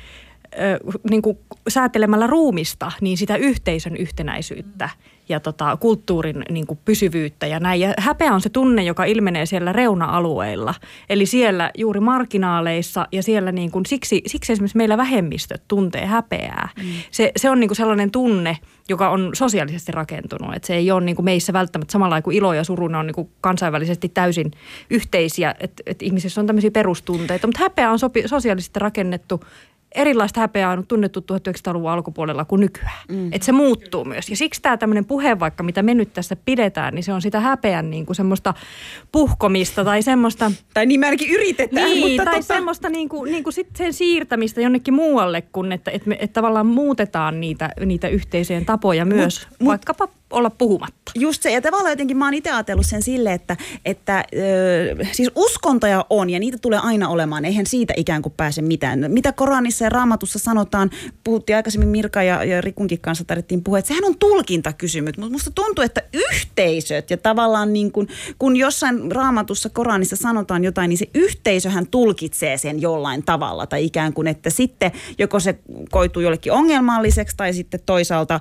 niin kuin säätelemällä ruumista, niin sitä yhteisön yhtenäisyyttä ja tota, kulttuurin niin kuin pysyvyyttä ja näin. Ja häpeä on se tunne, joka ilmenee siellä reuna-alueilla, eli siellä juuri marginaaleissa ja siellä niin kuin, siksi, siksi esimerkiksi meillä vähemmistöt tuntee häpeää. Mm. Se, se on niin kuin sellainen tunne, joka on sosiaalisesti rakentunut, että se ei ole niin kuin meissä välttämättä samalla kuin ilo ja suru, ne on niin kuin kansainvälisesti täysin yhteisiä, että, että ihmisissä on tämmöisiä perustunteita, mutta häpeä on sopi, sosiaalisesti rakennettu erilaista häpeää on tunnettu 1900-luvun alkupuolella kuin nykyään. Mm. Että se muuttuu myös. Ja siksi tämä tämmöinen puhe vaikka, mitä me nyt tässä pidetään, niin se on sitä häpeän niin kuin semmoista puhkomista tai semmoista... Tai niin ainakin yritetään. Niin, mutta tai tota... semmoista niin kuin, niin kuin sit sen siirtämistä jonnekin muualle, kun että, että, me, että tavallaan muutetaan niitä, niitä yhteisöjen tapoja myös, mut, vaikkapa olla puhumatta. Just se, ja tavallaan jotenkin mä oon itse ajatellut sen sille, että, että ö, siis uskontoja on ja niitä tulee aina olemaan, eihän siitä ikään kuin pääse mitään. Mitä Koranissa ja Raamatussa sanotaan, puhuttiin aikaisemmin Mirka ja, ja Rikunkin kanssa tarvittiin puhua, että sehän on tulkintakysymys, mutta musta tuntuu, että yhteisöt ja tavallaan niin kuin, kun jossain Raamatussa, Koranissa sanotaan jotain, niin se yhteisöhän tulkitsee sen jollain tavalla tai ikään kuin, että sitten joko se koituu jollekin ongelmalliseksi tai sitten toisaalta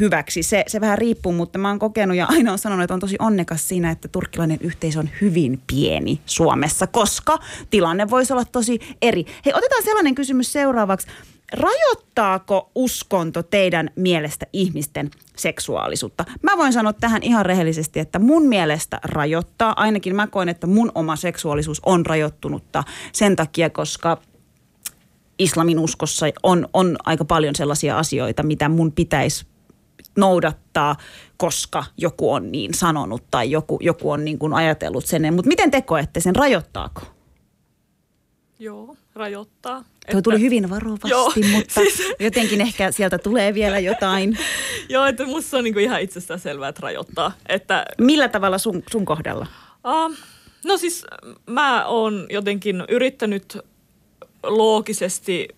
hyväksi. Se, se vähän riippuu, mutta mä oon kokenut ja aina on sanonut, että on tosi onnekas siinä, että turkkilainen yhteisö on hyvin pieni Suomessa, koska tilanne voisi olla tosi eri. Hei, otetaan sellainen kysymys seuraavaksi. Rajoittaako uskonto teidän mielestä ihmisten seksuaalisuutta? Mä voin sanoa tähän ihan rehellisesti, että mun mielestä rajoittaa. Ainakin mä koen, että mun oma seksuaalisuus on rajoittunutta sen takia, koska islamin uskossa on, on aika paljon sellaisia asioita, mitä mun pitäisi noudattaa, koska joku on niin sanonut tai joku, joku on niin kuin ajatellut sen. Mutta miten te koette sen, rajoittaako? Joo, rajoittaa. Tuo tuli hyvin varovasti, Joo, mutta siis- jotenkin ehkä sieltä tulee vielä jotain. Joo, että musta on niinku ihan itsestään selvää, että rajoittaa. Että, Millä tavalla sun, sun kohdalla? uh, no siis mä oon jotenkin yrittänyt loogisesti,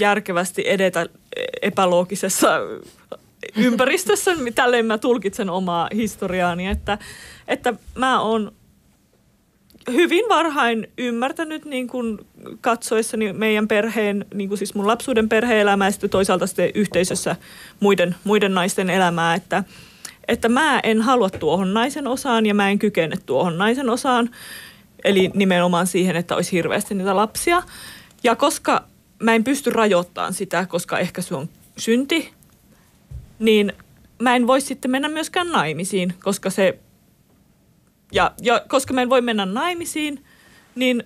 järkevästi edetä epäloogisessa ympäristössä. Tälleen mä tulkitsen omaa historiaani, että, että mä oon hyvin varhain ymmärtänyt niin kuin katsoessani meidän perheen, niin kuin siis mun lapsuuden perhe-elämää ja sitten toisaalta sitten yhteisössä muiden, muiden naisten elämää, että, että mä en halua tuohon naisen osaan ja mä en kykene tuohon naisen osaan. Eli nimenomaan siihen, että olisi hirveästi niitä lapsia. Ja koska mä en pysty rajoittamaan sitä, koska ehkä se on synti, niin mä en voi sitten mennä myöskään naimisiin, koska se ja, ja koska mä en voi mennä naimisiin, niin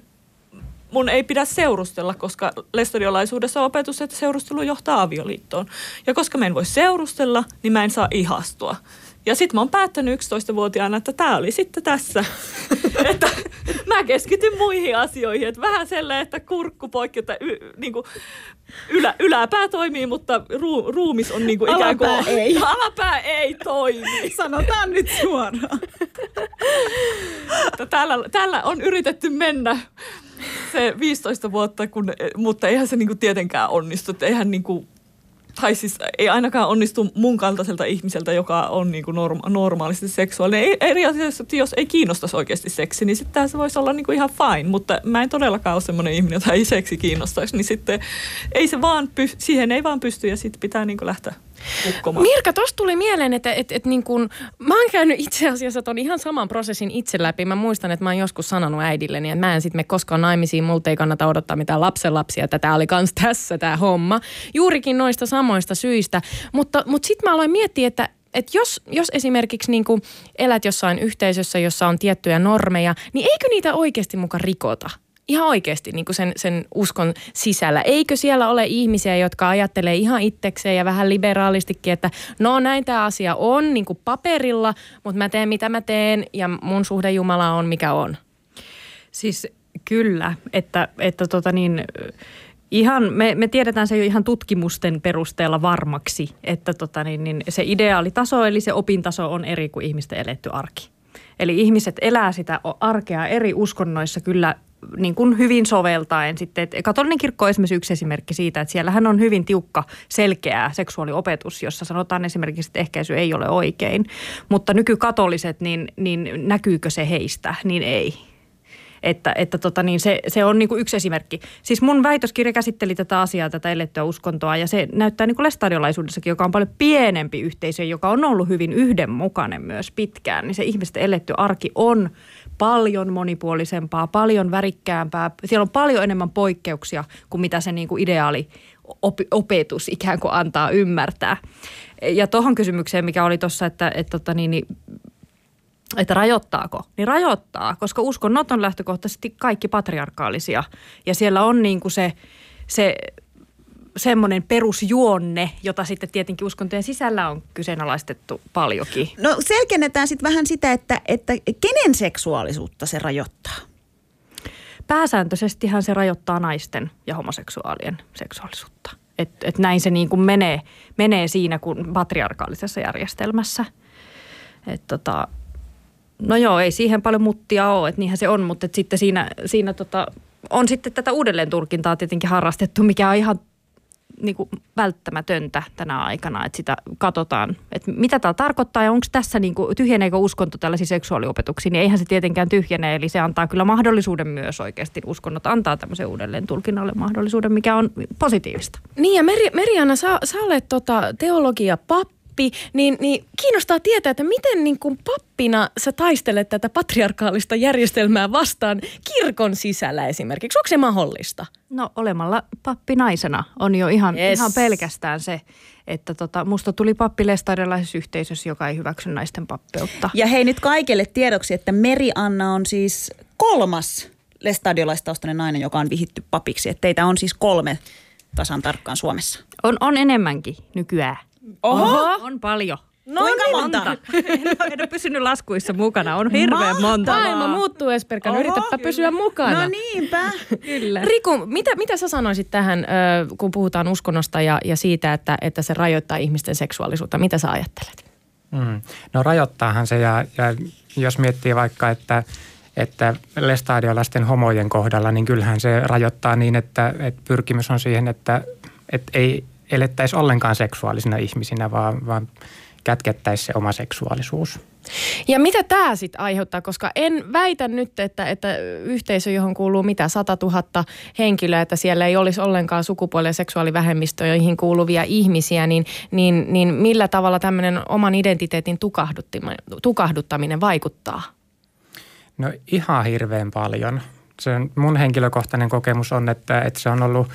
mun ei pidä seurustella, koska lestadiolaisuudessa on opetus, että seurustelu johtaa avioliittoon. Ja koska mä en voi seurustella, niin mä en saa ihastua. Ja sit mä oon päättänyt 11-vuotiaana, että tää oli sitten tässä. että mä keskityn muihin asioihin. Että vähän sellainen, että kurkku poikki, että y, niinku, ylä, yläpää toimii, mutta ruu, ruumis on niinku ikään kuin... Alapää ei. Alapää ei toimi. Sanotaan nyt suoraan. Täällä, täällä on yritetty mennä se 15 vuotta, kun, mutta eihän se niinku tietenkään onnistu. Että eihän niinku, tai siis ei ainakaan onnistu mun kaltaiselta ihmiseltä, joka on niinku norma- normaalisti seksuaalinen. Ei, eri asiassa, jos ei kiinnostaisi oikeasti seksi, niin sitten se voisi olla niinku ihan fine. Mutta mä en todellakaan ole semmoinen ihminen, jota ei seksi kiinnostaisi. Niin sitten ei se vaan, py- siihen ei vaan pysty ja sitten pitää niinku lähteä ukkomaan. Mirka, tuosta tuli mieleen, että et, et niin kun, mä oon käynyt itse asiassa ton ihan saman prosessin itse läpi. Mä muistan, että mä oon joskus sanonut äidilleni, että mä en sitten me koskaan naimisiin, multa ei kannata odottaa mitään lapsenlapsia, että tää oli kans tässä tämä homma. Juurikin noista samoista syistä. Mutta, mutta sitten mä aloin miettiä, että että jos, jos esimerkiksi niin elät jossain yhteisössä, jossa on tiettyjä normeja, niin eikö niitä oikeasti muka rikota? Ihan oikeasti niin kuin sen, sen uskon sisällä. Eikö siellä ole ihmisiä, jotka ajattelee ihan itsekseen ja vähän liberaalistikin, että no näin tämä asia on niin kuin paperilla, mutta mä teen mitä mä teen ja mun suhde Jumala on mikä on. Siis kyllä, että, että tota niin, ihan, me, me tiedetään se jo ihan tutkimusten perusteella varmaksi, että tota niin, niin se ideaalitaso eli se opintaso on eri kuin ihmisten eletty arki. Eli ihmiset elää sitä arkea eri uskonnoissa kyllä niin kuin hyvin soveltaen sitten. Et katolinen kirkko on esimerkiksi yksi esimerkki siitä, että siellähän on hyvin tiukka, selkeä seksuaaliopetus, jossa sanotaan esimerkiksi, että ehkäisy ei ole oikein. Mutta nykykatoliset, niin, niin näkyykö se heistä? Niin ei. Että, että tota niin, se, se on niin kuin yksi esimerkki. Siis mun väitöskirja käsitteli tätä asiaa, tätä elettyä uskontoa, ja se näyttää niin kuin lestadiolaisuudessakin, joka on paljon pienempi yhteisö, joka on ollut hyvin yhdenmukainen myös pitkään, niin se ihmisten eletty arki on paljon monipuolisempaa, paljon värikkäämpää. Siellä on paljon enemmän poikkeuksia kuin mitä se niin kuin ideaali op- opetus ikään kuin antaa ymmärtää. Ja tuohon kysymykseen, mikä oli tuossa, että, että, tota niin, niin että rajoittaako, niin rajoittaa, koska uskonnot on lähtökohtaisesti kaikki patriarkaalisia. Ja siellä on niin kuin se, se semmoinen perusjuonne, jota sitten tietenkin uskontojen sisällä on kyseenalaistettu paljonkin. No selkennetään sitten vähän sitä, että, että kenen seksuaalisuutta se rajoittaa? Pääsääntöisestihän se rajoittaa naisten ja homoseksuaalien seksuaalisuutta. Et, et näin se niin kuin menee, menee siinä kuin patriarkaalisessa järjestelmässä. Et tota, no joo, ei siihen paljon muttia ole, että niinhän se on, mutta sitten siinä, siinä tota, on sitten tätä uudelleen tulkintaa tietenkin harrastettu, mikä on ihan niin kuin välttämätöntä tänä aikana, että sitä katsotaan, että mitä tämä tarkoittaa ja onko tässä, niin kuin, tyhjeneekö uskonto tällaisiin seksuaaliopetuksiin, niin eihän se tietenkään tyhjene, eli se antaa kyllä mahdollisuuden myös oikeasti, uskonnot antaa tämmöisen uudelleen tulkinnalle mahdollisuuden, mikä on positiivista. Niin ja Meri, Meriana, sä, sä olet tota, teologia pappi, niin, niin kiinnostaa tietää, että miten niin kuin pappina sä taistelet tätä patriarkaalista järjestelmää vastaan kirkon sisällä esimerkiksi. Onko se mahdollista? No olemalla pappi naisena on jo ihan, Yes. ihan pelkästään se, että tota, musta tuli pappi lestadiolaisessa yhteisössä, joka ei hyväksy naisten pappeutta. Ja hei nyt kaikille tiedoksi, että Meri Anna on siis kolmas lestadiolaistaustainen nainen, joka on vihitty papiksi. Että teitä on siis kolme tasan tarkkaan Suomessa. On, on enemmänkin nykyään. Oho! On paljon. No Kuinka niin, monta? en, ole, en ole pysynyt laskuissa mukana. On hirveän monta. Maailma muuttuu, Esperkan. Oho, Yritäpä kyllä. pysyä mukana. No niinpä. Kyllä. Riku, mitä, mitä sä sanoisit tähän, kun puhutaan uskonnosta ja, ja siitä, että, että se rajoittaa ihmisten seksuaalisuutta? Mitä sä ajattelet? Mm. No rajoittaahan se ja, ja jos miettii vaikka, että, että lestadiolaisten homojen kohdalla, niin kyllähän se rajoittaa niin, että, että pyrkimys on siihen, että, että ei elettäisi ollenkaan seksuaalisina ihmisinä, vaan, vaan kätkettäisiin se oma seksuaalisuus. Ja mitä tämä sitten aiheuttaa, koska en väitä nyt, että, että yhteisö, johon kuuluu mitä 100 000 henkilöä, että siellä ei olisi ollenkaan sukupuoli- ja seksuaalivähemmistöihin kuuluvia ihmisiä, niin, niin, niin millä tavalla tämmöinen oman identiteetin tukahduttaminen vaikuttaa? No ihan hirveän paljon. Se on, mun henkilökohtainen kokemus on, että, että se on ollut,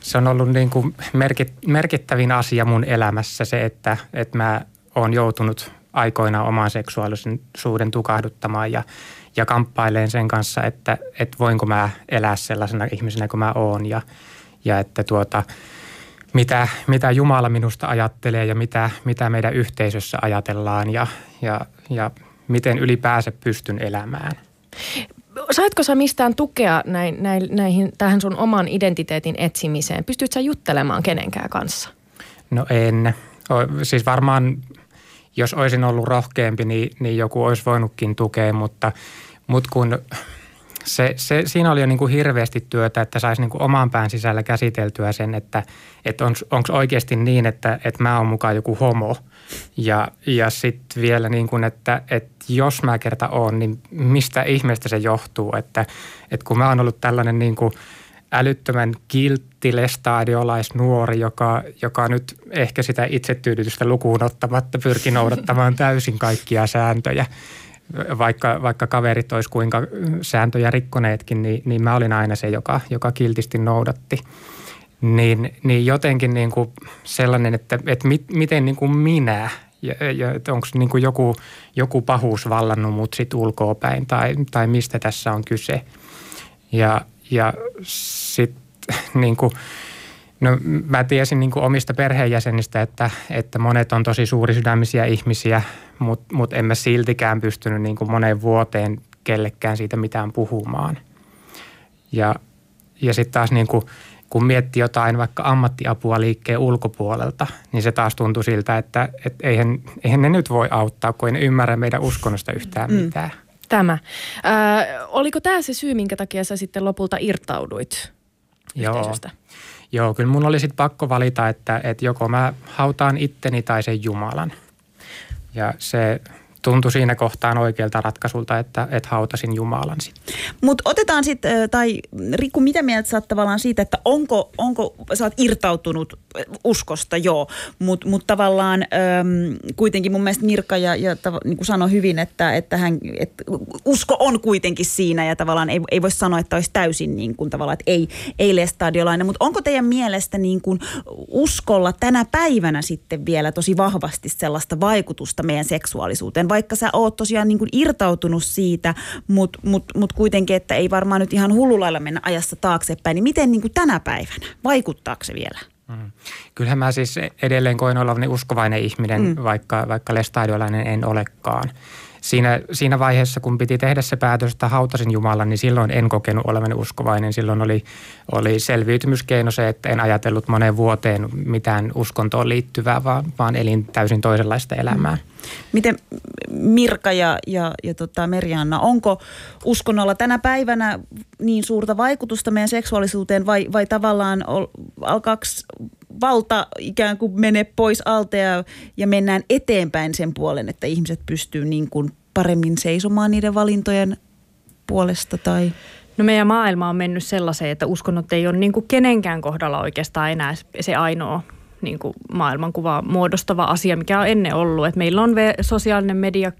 se on ollut niin kuin merkit, merkittävin asia mun elämässä se, että, että mä oon joutunut aikoinaan oman seksuaalisuuden tukahduttamaan ja, ja kamppaileen sen kanssa, että, että voinko mä elää sellaisena ihmisenä kuin mä oon ja, ja että tuota, mitä, mitä Jumala minusta ajattelee ja mitä, mitä meidän yhteisössä ajatellaan ja, ja, ja miten ylipäänsä pystyn elämään. Saitko sä mistään tukea näin, näin, näihin, tähän sun oman identiteetin etsimiseen? Pystytkö sä juttelemaan kenenkään kanssa? No en. O, siis varmaan jos olisin ollut rohkeampi, niin, niin joku olisi voinutkin tukea, mutta, mutta kun se, se, siinä oli jo niin kuin hirveästi työtä, että saisi niin kuin oman pään sisällä käsiteltyä sen, että, että onko oikeasti niin, että, että mä oon mukaan joku homo. Ja, ja sitten vielä niin kuin, että, että jos mä kerta oon, niin mistä ihmeestä se johtuu. Että, että kun mä oon ollut tällainen niin kuin älyttömän kiltti lestadiolaisnuori, joka, joka nyt ehkä sitä itsetyydytystä lukuun ottamatta pyrki noudattamaan täysin kaikkia sääntöjä – vaikka, vaikka kaverit olisi kuinka sääntöjä rikkoneetkin, niin, niin mä olin aina se, joka, joka kiltisti noudatti. Niin, niin jotenkin niin kuin sellainen, että, että mit, miten niin kuin minä ja, ja onko niin joku, joku pahuus vallannut mut sit ulkoopäin tai, tai mistä tässä on kyse. Ja, ja sitten niin kuin, No mä tiesin niin kuin omista perheenjäsenistä, että, että monet on tosi suurisydämisiä ihmisiä, mutta mut en mä siltikään pystynyt niin kuin moneen vuoteen kellekään siitä mitään puhumaan. Ja, ja sitten taas niin kuin, kun mietti jotain vaikka ammattiapua liikkeen ulkopuolelta, niin se taas tuntui siltä, että, että eihän, eihän ne nyt voi auttaa, kun ei ne ymmärrä meidän uskonnosta yhtään mm. mitään. Tämä. Ö, oliko tämä se syy, minkä takia sä sitten lopulta irtauduit Joo. yhteisöstä? Joo, kyllä mun oli sitten pakko valita, että, että joko mä hautaan itteni tai sen Jumalan. Ja se tuntui siinä kohtaan oikealta ratkaisulta, että, että hautasin Jumalan sitten. Mutta otetaan sitten, tai Riku, mitä mieltä sä oot tavallaan siitä, että onko, onko sä oot irtautunut uskosta, joo, mutta mut tavallaan äm, kuitenkin mun mielestä Mirka ja, ja tav, niin kuin sanoi hyvin, että, että hän, että usko on kuitenkin siinä ja tavallaan ei, ei voi sanoa, että olisi täysin niin kuin tavallaan, että ei, ei lestadiolainen, mutta onko teidän mielestä niin kuin uskolla tänä päivänä sitten vielä tosi vahvasti sellaista vaikutusta meidän seksuaalisuuteen, vaikka sä oot tosiaan niin kuin irtautunut siitä, mutta mut, mut kuitenkin, että ei varmaan nyt ihan hullulailla mennä ajassa taaksepäin, niin miten niin kuin tänä päivänä, vaikuttaako se vielä? Mm. Kyllähän mä siis edelleen koin olevani uskovainen ihminen, mm. vaikka, vaikka lestadiolainen en olekaan. Siinä, siinä vaiheessa, kun piti tehdä se päätös, että hautasin Jumalan, niin silloin en kokenut olevani uskovainen. Silloin oli, oli selviytymyskeino se, että en ajatellut moneen vuoteen mitään uskontoon liittyvää, vaan, vaan elin täysin toisenlaista elämää. Miten Mirka ja, ja, ja tota Merjanna, onko uskonnolla tänä päivänä niin suurta vaikutusta meidän seksuaalisuuteen vai, vai tavallaan alkaako valta ikään kuin mene pois alta ja, ja mennään eteenpäin sen puolen, että ihmiset pystyy niin kuin paremmin seisomaan niiden valintojen puolesta tai... No meidän maailma on mennyt sellaiseen, että uskonnot ei ole niin kuin kenenkään kohdalla oikeastaan enää se ainoa niin kuin maailmankuvaa muodostava asia, mikä on ennen ollut. Et meillä on sosiaalinen media,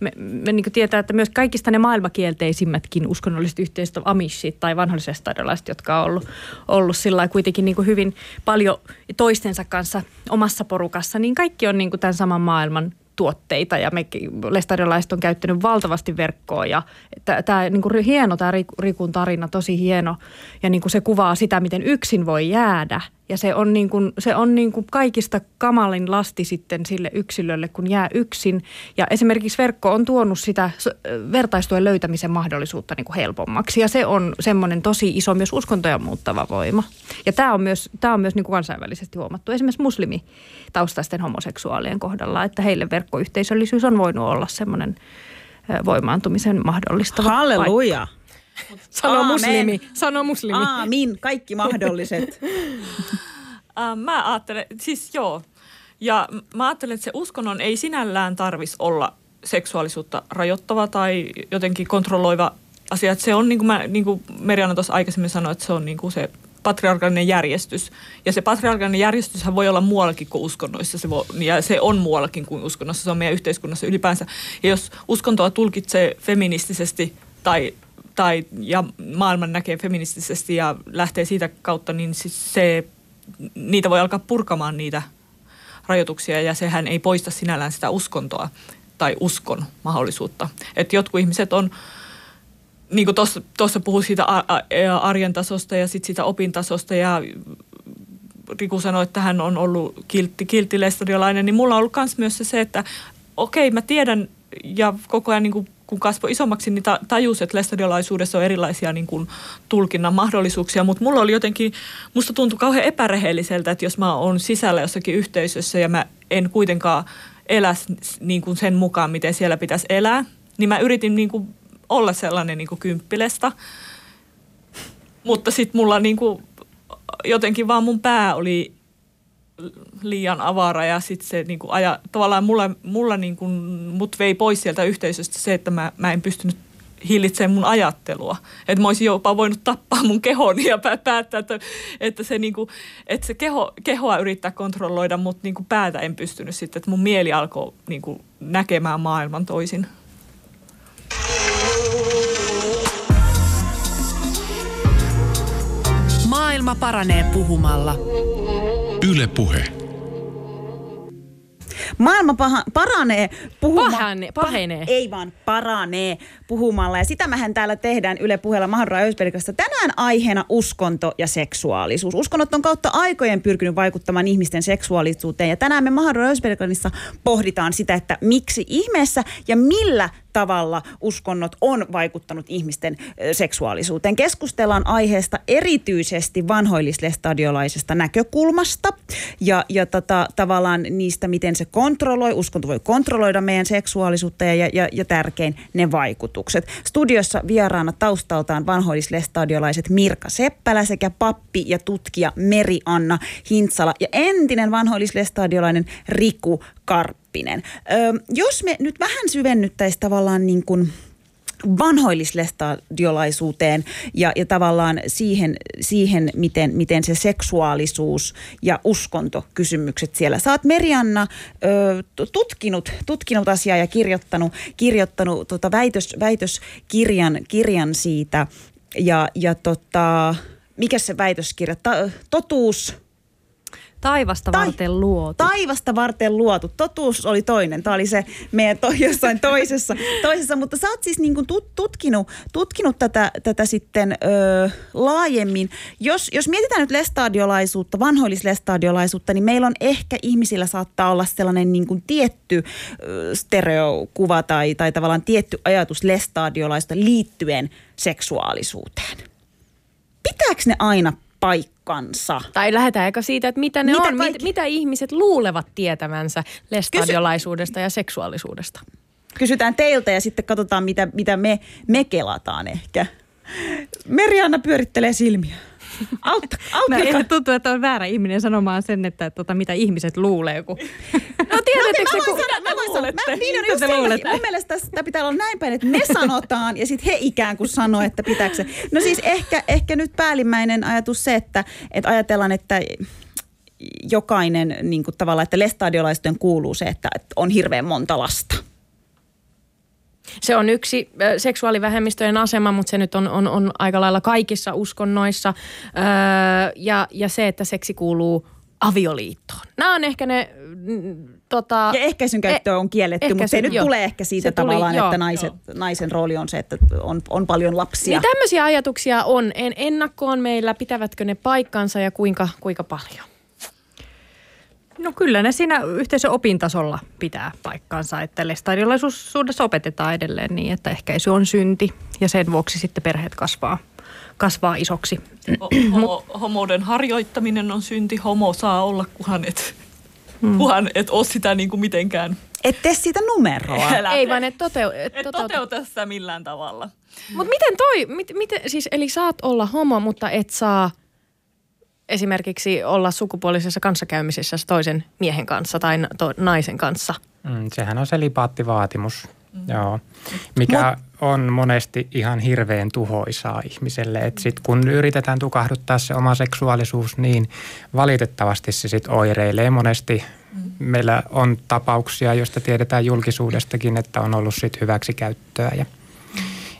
me, me niin kuin tietää, että myös kaikista ne maailmakielteisimmätkin uskonnolliset yhteisöt, amishit tai vanhollisestadolaiset, jotka on ollut, ollut sillä kuitenkin niin kuin hyvin paljon toistensa kanssa omassa porukassa, niin kaikki on niin kuin tämän saman maailman tuotteita ja me lestadiolaiset on käyttänyt valtavasti verkkoa ja tämä niin kuin hieno tämä Rikun tarina, tosi hieno ja niin kuin se kuvaa sitä, miten yksin voi jäädä – ja se on, niin kuin, se on niin kuin kaikista kamalin lasti sitten sille yksilölle, kun jää yksin. Ja esimerkiksi verkko on tuonut sitä vertaistuen löytämisen mahdollisuutta niin kuin helpommaksi. Ja se on semmoinen tosi iso myös uskontoja muuttava voima. Ja tämä on myös, tämä on myös niin kuin kansainvälisesti huomattu. Esimerkiksi muslimitaustaisten homoseksuaalien kohdalla, että heille verkkoyhteisöllisyys on voinut olla semmoinen voimaantumisen mahdollistava Halleluja! Paikka. Sano Aamen. muslimi. Sano muslimi. Aamin. Kaikki mahdolliset. mä ajattelen, siis joo. Ja mä ajattelen, että se uskonnon ei sinällään tarvis olla seksuaalisuutta rajoittava tai jotenkin kontrolloiva asia. Että se on, niin kuin, mä, niin kuin Meriana tuossa aikaisemmin sanoi, että se on niin kuin se patriarkaalinen järjestys. Ja se patriarkaalinen järjestyshän voi olla muuallakin kuin uskonnoissa. Se voi, ja se on muuallakin kuin uskonnossa. Se on meidän yhteiskunnassa ylipäänsä. Ja jos uskontoa tulkitsee feministisesti tai tai, ja maailman näkee feministisesti ja lähtee siitä kautta, niin siis se, niitä voi alkaa purkamaan niitä rajoituksia ja sehän ei poista sinällään sitä uskontoa tai uskon mahdollisuutta. Että jotkut ihmiset on, niin kuin tuossa puhui siitä arjen tasosta ja sitten siitä opintasosta ja Riku sanoi, että hän on ollut kiltti, kilttilestadiolainen, niin mulla on ollut myös se, että okei, mä tiedän ja koko ajan niin kuin kun kasvoi isommaksi, niin tajusi, että lestadiolaisuudessa on erilaisia niin kuin, tulkinnan mahdollisuuksia, mutta mulla oli jotenkin, musta tuntui kauhean epärehelliseltä, että jos mä oon sisällä jossakin yhteisössä ja mä en kuitenkaan elä niin kuin sen mukaan, miten siellä pitäisi elää, niin mä yritin niin kuin, olla sellainen niin kuin kymppilesta. Mutta sitten mulla niin kuin, jotenkin vaan mun pää oli liian avara ja sitten se niinku aja, tavallaan mulla, mulla niinku, mut vei pois sieltä yhteisöstä se, että mä, mä en pystynyt hillitsemään mun ajattelua. Että mä olisin jopa voinut tappaa mun kehon ja päättää, että, että, se, niinku, että se keho, kehoa yrittää kontrolloida, mutta niinku päätä en pystynyt sitten. Että mun mieli alkoi niinku näkemään maailman toisin. Maailma paranee puhumalla. Yle Puhe. Maailma paha, paranee puhumalla. Pahane, pahenee. Ei vaan paranee puhumalla. Ja sitä mehän täällä tehdään Yle Puheella Mahdra. Tänään aiheena uskonto ja seksuaalisuus. Uskonnot on kautta aikojen pyrkinyt vaikuttamaan ihmisten seksuaalisuuteen. Ja tänään me Mahdra pohditaan sitä, että miksi ihmeessä ja millä tavalla uskonnot on vaikuttanut ihmisten seksuaalisuuteen. Keskustellaan aiheesta erityisesti vanhoillislestadiolaisesta näkökulmasta ja, ja tota, tavallaan niistä, miten se kontrolloi, uskonto voi kontrolloida meidän seksuaalisuutta ja, ja, ja tärkein ne vaikutukset. Studiossa vieraana taustaltaan vanhoillislestadiolaiset Mirka Seppälä sekä pappi ja tutkija Meri-Anna Hintsala ja entinen vanhoillislestadiolainen Riku Karppinen. Ö, jos me nyt vähän syvennyttäisiin tavallaan niin kuin vanhoillislestadiolaisuuteen ja, ja tavallaan siihen, siihen miten, miten se seksuaalisuus ja uskontokysymykset siellä. Oot Merianna ö, tutkinut, tutkinut asiaa ja kirjoittanut, kirjoittanut tota väitös, väitöskirjan kirjan siitä ja, ja tota, mikä se väitöskirja? Ta, totuus, Taivasta Ta- varten luotu. Taivasta varten luotu. Totuus oli toinen. Tämä oli se meidän to, jossain toisessa. toisessa. Mutta sä oot siis niin kuin tut, tutkinut, tutkinut tätä, tätä sitten ö, laajemmin. Jos, jos mietitään nyt lestadiolaisuutta, vanhoillislestadiolaisuutta, niin meillä on ehkä ihmisillä saattaa olla sellainen niin kuin tietty ö, stereokuva tai, tai tavallaan tietty ajatus lestadiolaista liittyen seksuaalisuuteen. Pitääkö ne aina paikkansa. Tai lähdetäänkö siitä, että mitä ne mitä on, mit, mitä ihmiset luulevat tietävänsä lestadiolaisuudesta Kysy... ja seksuaalisuudesta? Kysytään teiltä ja sitten katsotaan, mitä, mitä me, me kelataan ehkä. Merianna pyörittelee silmiä. Autta, autta. tuntuu, että on väärä ihminen sanomaan sen, että tota, mitä ihmiset luulee. Kun... No tiedättekö no, kun... Mä, voin sanoa, mä, niin on just mun mielestä tämä pitää olla näin päin, että me sanotaan ja sitten he ikään kuin sanoo, että pitääkö se. No siis ehkä, ehkä nyt päällimmäinen ajatus se, että, että ajatellaan, että jokainen niin kuin tavallaan, että lestadiolaisten kuuluu se, että on hirveän monta lasta. Se on yksi seksuaalivähemmistöjen asema, mutta se nyt on, on, on aika lailla kaikissa uskonnoissa. Öö, ja, ja se, että seksi kuuluu avioliittoon. Nämä on ehkä ne mm, tota, Ja ehkäisyn käyttö on kielletty, ehkäisy, mutta se nyt joo. tulee ehkä siitä Se tuli, tavallaan, joo. että naiset, naisen rooli on se, että on, on paljon lapsia. Niin tämmöisiä ajatuksia on. En, ennakkoon meillä, pitävätkö ne paikkansa ja kuinka, kuinka paljon? No kyllä ne siinä yhteisön opintasolla pitää paikkansa, että lestadiolaisuudessa opetetaan edelleen niin, että ehkäisy on synti ja sen vuoksi sitten perheet kasvaa, kasvaa isoksi. Ho- homo, homouden harjoittaminen on synti. Homo saa olla, kunhan et, hmm. kunhan et ole sitä niin kuin mitenkään. Et tee siitä numeroa. Älä Ei vaan, että toteu, et Et toteuta. toteuta sitä millään tavalla. Mutta miten toi, mit, miten, siis, eli saat olla homo, mutta et saa esimerkiksi olla sukupuolisessa kanssakäymisessä toisen miehen kanssa tai to, naisen kanssa. Mm, sehän on se lipaattivaatimus, mm. joo. mikä on monesti ihan hirveän tuhoisaa ihmiselle. Et sit kun yritetään tukahduttaa se oma seksuaalisuus, niin valitettavasti se sit oireilee monesti. Meillä on tapauksia, joista tiedetään julkisuudestakin, että on ollut sit hyväksikäyttöä ja,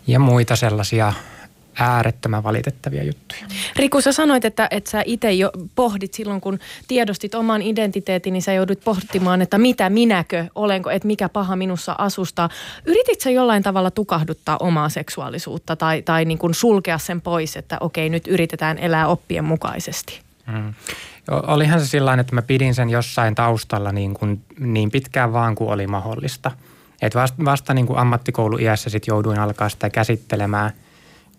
ja muita sellaisia äärettömän valitettavia juttuja. Riku, sä sanoit, että, että sä itse jo pohdit silloin, kun tiedostit oman identiteetin, niin sä joudut pohtimaan, että mitä minäkö olenko, että mikä paha minussa asustaa. Yritit sä jollain tavalla tukahduttaa omaa seksuaalisuutta tai, tai niin kuin sulkea sen pois, että okei, nyt yritetään elää oppien mukaisesti? Mm. Olihan se sillä että mä pidin sen jossain taustalla niin, kuin, niin pitkään vaan kuin oli mahdollista. Et vasta, vasta niin kuin ammattikouluiässä sit jouduin alkaa sitä käsittelemään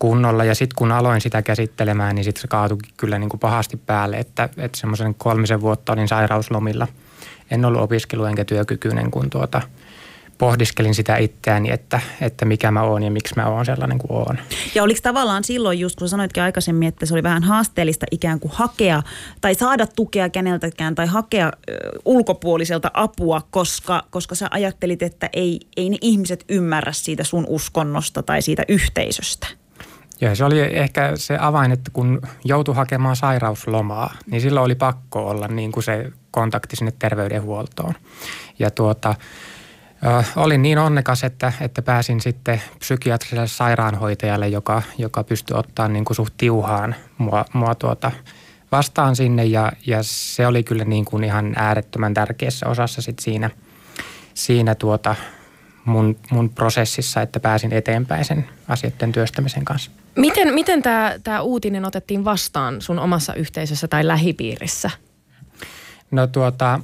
kunnolla ja sitten kun aloin sitä käsittelemään, niin sitten se kaatui kyllä niin kuin pahasti päälle, että, että semmoisen kolmisen vuotta olin sairauslomilla. En ollut opiskelu enkä työkykyinen, kun tuota, pohdiskelin sitä itseäni, että, että mikä mä oon ja miksi mä oon sellainen kuin oon. Ja oliko tavallaan silloin just, kun sanoitkin aikaisemmin, että se oli vähän haasteellista ikään kuin hakea tai saada tukea keneltäkään tai hakea ö, ulkopuoliselta apua, koska, koska sä ajattelit, että ei, ei ne ihmiset ymmärrä siitä sun uskonnosta tai siitä yhteisöstä. Joo, se oli ehkä se avain, että kun joutui hakemaan sairauslomaa, niin silloin oli pakko olla niin kuin se kontakti sinne terveydenhuoltoon. Ja tuota, ö, olin niin onnekas, että, että pääsin sitten psykiatriselle sairaanhoitajalle, joka, joka pystyi ottaa niin kuin suht tiuhaan mua, mua tuota vastaan sinne. Ja, ja se oli kyllä niin kuin ihan äärettömän tärkeässä osassa sit siinä, siinä tuota, mun, mun prosessissa, että pääsin eteenpäin sen asioiden työstämisen kanssa. Miten, miten tämä tää uutinen otettiin vastaan sun omassa yhteisössä tai lähipiirissä? No tuota,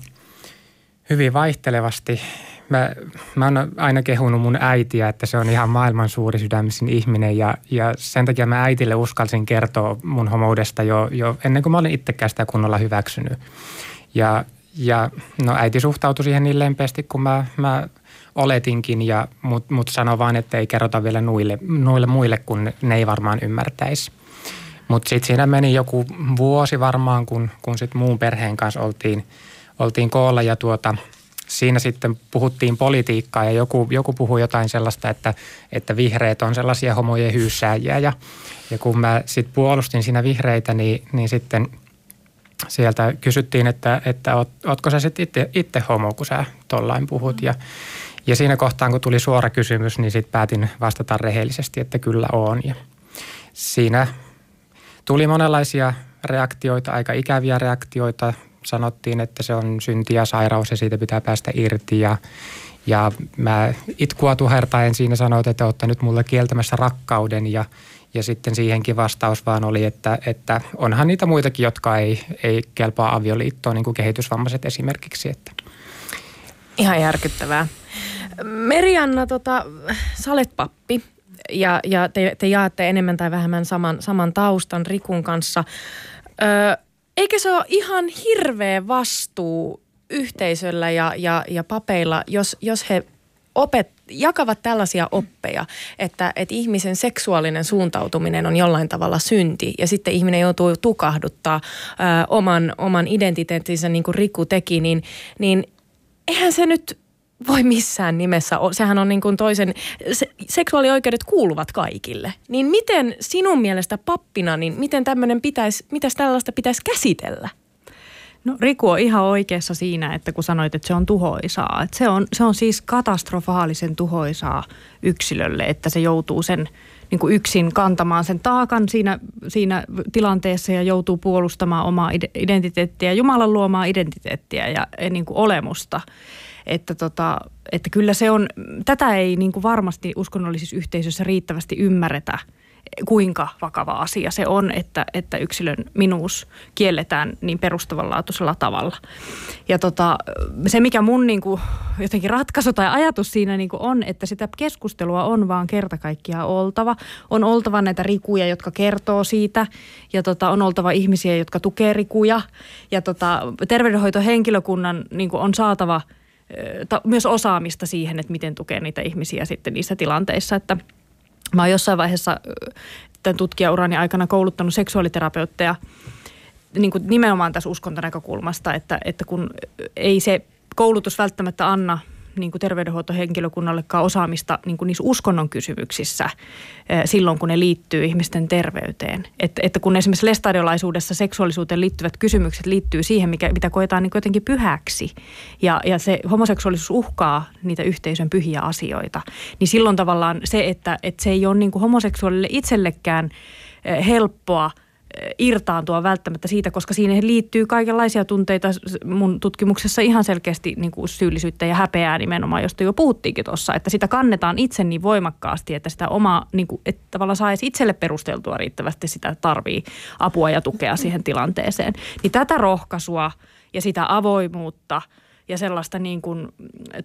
hyvin vaihtelevasti. Mä, mä oon aina kehunut mun äitiä, että se on ihan maailman suuri sydämisin ihminen ja, ja sen takia mä äitille uskalsin kertoa mun homoudesta jo, jo ennen kuin mä olin itsekään sitä kunnolla hyväksynyt. Ja, ja no äiti suhtautui siihen niin lempeästi kuin mä, mä oletinkin, ja, mutta mut sanoi vaan, että ei kerrota vielä nuille, nuille muille, kun ne, ei varmaan ymmärtäisi. Mutta sitten siinä meni joku vuosi varmaan, kun, kun sitten muun perheen kanssa oltiin, oltiin koolla ja tuota, siinä sitten puhuttiin politiikkaa ja joku, joku puhui jotain sellaista, että, että vihreät on sellaisia homojen hyyssääjiä ja, ja kun mä sitten puolustin siinä vihreitä, niin, niin sitten sieltä kysyttiin, että, että oot, ootko sä sitten itse homo, kun sä tollain puhut ja, ja siinä kohtaan, kun tuli suora kysymys, niin sitten päätin vastata rehellisesti, että kyllä on ja siinä tuli monenlaisia reaktioita, aika ikäviä reaktioita. Sanottiin, että se on synti ja sairaus ja siitä pitää päästä irti. Ja, ja mä itkua tuhertaen siinä sanoin, että olette nyt mulle kieltämässä rakkauden. Ja, ja sitten siihenkin vastaus vaan oli, että, että onhan niitä muitakin, jotka ei, ei kelpaa avioliittoon, niin kuin kehitysvammaiset esimerkiksi. Että. Ihan järkyttävää. Merianna, tota, sä olet pappi ja, ja te, te jaatte enemmän tai vähemmän saman, saman taustan Rikun kanssa. Ö, eikö se ole ihan hirveä vastuu yhteisöllä ja, ja, ja papeilla, jos, jos he opet, jakavat tällaisia oppeja, että, että ihmisen seksuaalinen suuntautuminen on jollain tavalla synti ja sitten ihminen joutuu tukahduttaa ö, oman, oman identiteettinsä niin kuin Riku teki, niin, niin eihän se nyt voi missään nimessä. Sehän on niin kuin toisen, se, seksuaalioikeudet kuuluvat kaikille. Niin miten sinun mielestä pappina, niin miten tämmöinen pitäisi, mitäs tällaista pitäisi käsitellä? No Riku on ihan oikeassa siinä, että kun sanoit, että se on tuhoisaa. Että se, on, se on siis katastrofaalisen tuhoisaa yksilölle, että se joutuu sen niin kuin yksin kantamaan sen taakan siinä, siinä tilanteessa ja joutuu puolustamaan omaa identiteettiä, Jumalan luomaa identiteettiä ja niin kuin olemusta. Että, tota, että kyllä se on, tätä ei niin kuin varmasti uskonnollisissa yhteisöissä riittävästi ymmärretä – kuinka vakava asia se on, että, että yksilön minuus kielletään niin perustavanlaatuisella tavalla. Ja tota, se, mikä mun niin kuin, jotenkin ratkaisu tai ajatus siinä niin kuin on, että sitä keskustelua on vaan kerta kaikkiaan oltava. On oltava näitä rikuja, jotka kertoo siitä ja tota, on oltava ihmisiä, jotka tukee rikuja. Ja tota, terveydenhoitohenkilökunnan niin kuin on saatava myös osaamista siihen, että miten tukea niitä ihmisiä sitten niissä tilanteissa, että – Mä oon jossain vaiheessa tämän tutkijaurani aikana kouluttanut seksuaaliterapeutteja niin kuin nimenomaan tässä uskontonäkökulmasta, että, että kun ei se koulutus välttämättä anna – niin kuin terveydenhuoltohenkilökunnallekaan osaamista niin kuin niissä uskonnon kysymyksissä eh, silloin, kun ne liittyy ihmisten terveyteen. Että, että kun esimerkiksi lestadiolaisuudessa seksuaalisuuteen liittyvät kysymykset liittyy siihen, mikä, mitä koetaan niin jotenkin pyhäksi ja, ja se homoseksuaalisuus uhkaa niitä yhteisön pyhiä asioita, niin silloin tavallaan se, että, että se ei ole niin kuin homoseksuaalille itsellekään eh, helppoa – irtaantua välttämättä siitä, koska siihen liittyy kaikenlaisia tunteita mun tutkimuksessa ihan selkeästi niin kuin syyllisyyttä ja häpeää nimenomaan, josta jo puhuttiinkin tuossa, että sitä kannetaan itse niin voimakkaasti, että sitä omaa, niin kuin, että tavallaan saisi itselle perusteltua riittävästi sitä tarvii apua ja tukea siihen tilanteeseen. Niin tätä rohkaisua ja sitä avoimuutta – ja sellaista niin kuin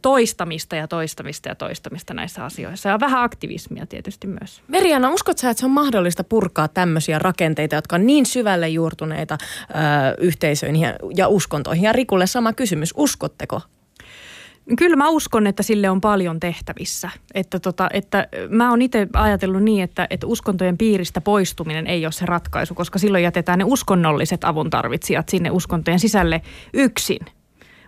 toistamista ja toistamista ja toistamista näissä asioissa. Ja vähän aktivismia tietysti myös. Meriana, uskot sä, että se on mahdollista purkaa tämmöisiä rakenteita, jotka on niin syvälle juurtuneita ö, yhteisöihin ja, ja uskontoihin? Ja Rikulle sama kysymys, uskotteko? Kyllä mä uskon, että sille on paljon tehtävissä. Että, tota, että mä oon itse ajatellut niin, että, että uskontojen piiristä poistuminen ei ole se ratkaisu, koska silloin jätetään ne uskonnolliset avuntarvitsijat sinne uskontojen sisälle yksin –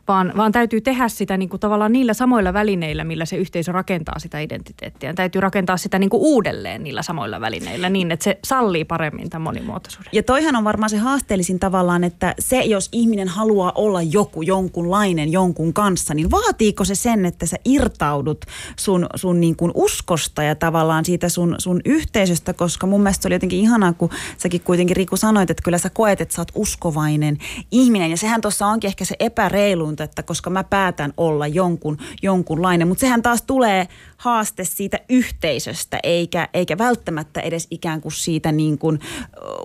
vaan, vaan täytyy tehdä sitä niin kuin tavallaan niillä samoilla välineillä, millä se yhteisö rakentaa sitä identiteettiä. Täytyy rakentaa sitä niin kuin uudelleen niillä samoilla välineillä niin, että se sallii paremmin tämän monimuotoisuuden. Ja toihan on varmaan se haasteellisin tavallaan, että se, jos ihminen haluaa olla joku, jonkunlainen jonkun kanssa, niin vaatiiko se sen, että sä irtaudut sun, sun niin kuin uskosta ja tavallaan siitä sun, sun yhteisöstä, koska mun mielestä se oli jotenkin ihanaa, kun säkin kuitenkin Riku sanoit, että kyllä sä koet, että sä oot uskovainen ihminen. Ja sehän tuossa onkin ehkä se epäreilu suunta, että koska mä päätän olla jonkun, jonkunlainen. Mutta sehän taas tulee haaste siitä yhteisöstä, eikä, eikä välttämättä edes ikään kuin siitä niin kuin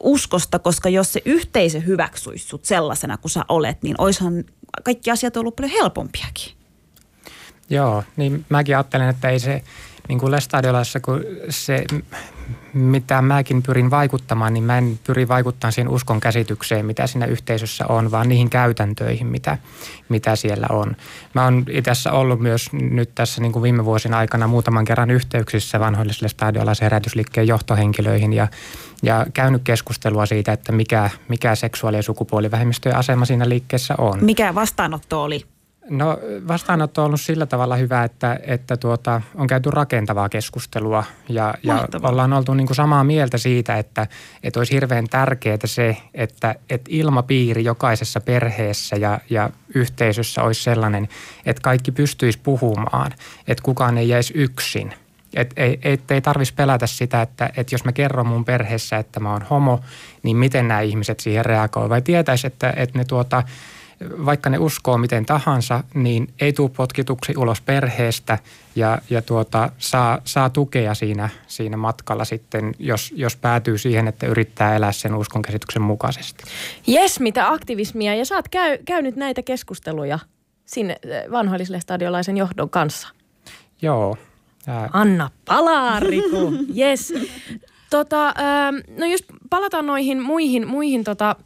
uskosta, koska jos se yhteisö hyväksyisi sut sellaisena kuin sä olet, niin oishan kaikki asiat ollut paljon helpompiakin. Joo, niin mäkin ajattelen, että ei se niin kuin Lestadiolassa, kun se, mitä mäkin pyrin vaikuttamaan, niin mä en pyri vaikuttamaan siihen uskon käsitykseen, mitä siinä yhteisössä on, vaan niihin käytäntöihin, mitä, mitä siellä on. Mä oon itse ollut myös nyt tässä niin kuin viime vuosina aikana muutaman kerran yhteyksissä vanhoille Lestadiolaisen herätysliikkeen johtohenkilöihin ja, ja käynyt keskustelua siitä, että mikä, mikä seksuaali- ja sukupuolivähemmistöjen asema siinä liikkeessä on. Mikä vastaanotto oli? No vastaanotto on ollut sillä tavalla hyvä, että, että tuota, on käyty rakentavaa keskustelua ja, ja ollaan oltu niin kuin samaa mieltä siitä, että, että olisi hirveän tärkeää se, että, että ilmapiiri jokaisessa perheessä ja, ja yhteisössä olisi sellainen, että kaikki pystyisi puhumaan, että kukaan ei jäisi yksin. Että ei, ei, ei tarvitsisi pelätä sitä, että, että jos mä kerron mun perheessä, että mä oon homo, niin miten nämä ihmiset siihen reagoivat. Vai tietäisi, että, että ne tuota – vaikka ne uskoo miten tahansa, niin ei tule potkituksi ulos perheestä ja, ja tuota, saa, saa tukea siinä, siinä matkalla sitten, jos, jos päätyy siihen, että yrittää elää sen uskonkäsityksen mukaisesti. Jes, mitä aktivismia. Ja sä oot käy, käynyt näitä keskusteluja sinne eh, vanhoilliselle stadiolaisen johdon kanssa. Joo. Ää... Anna palaa, Riku. Jes. Tota, no jos palataan noihin muihin, muihin tota,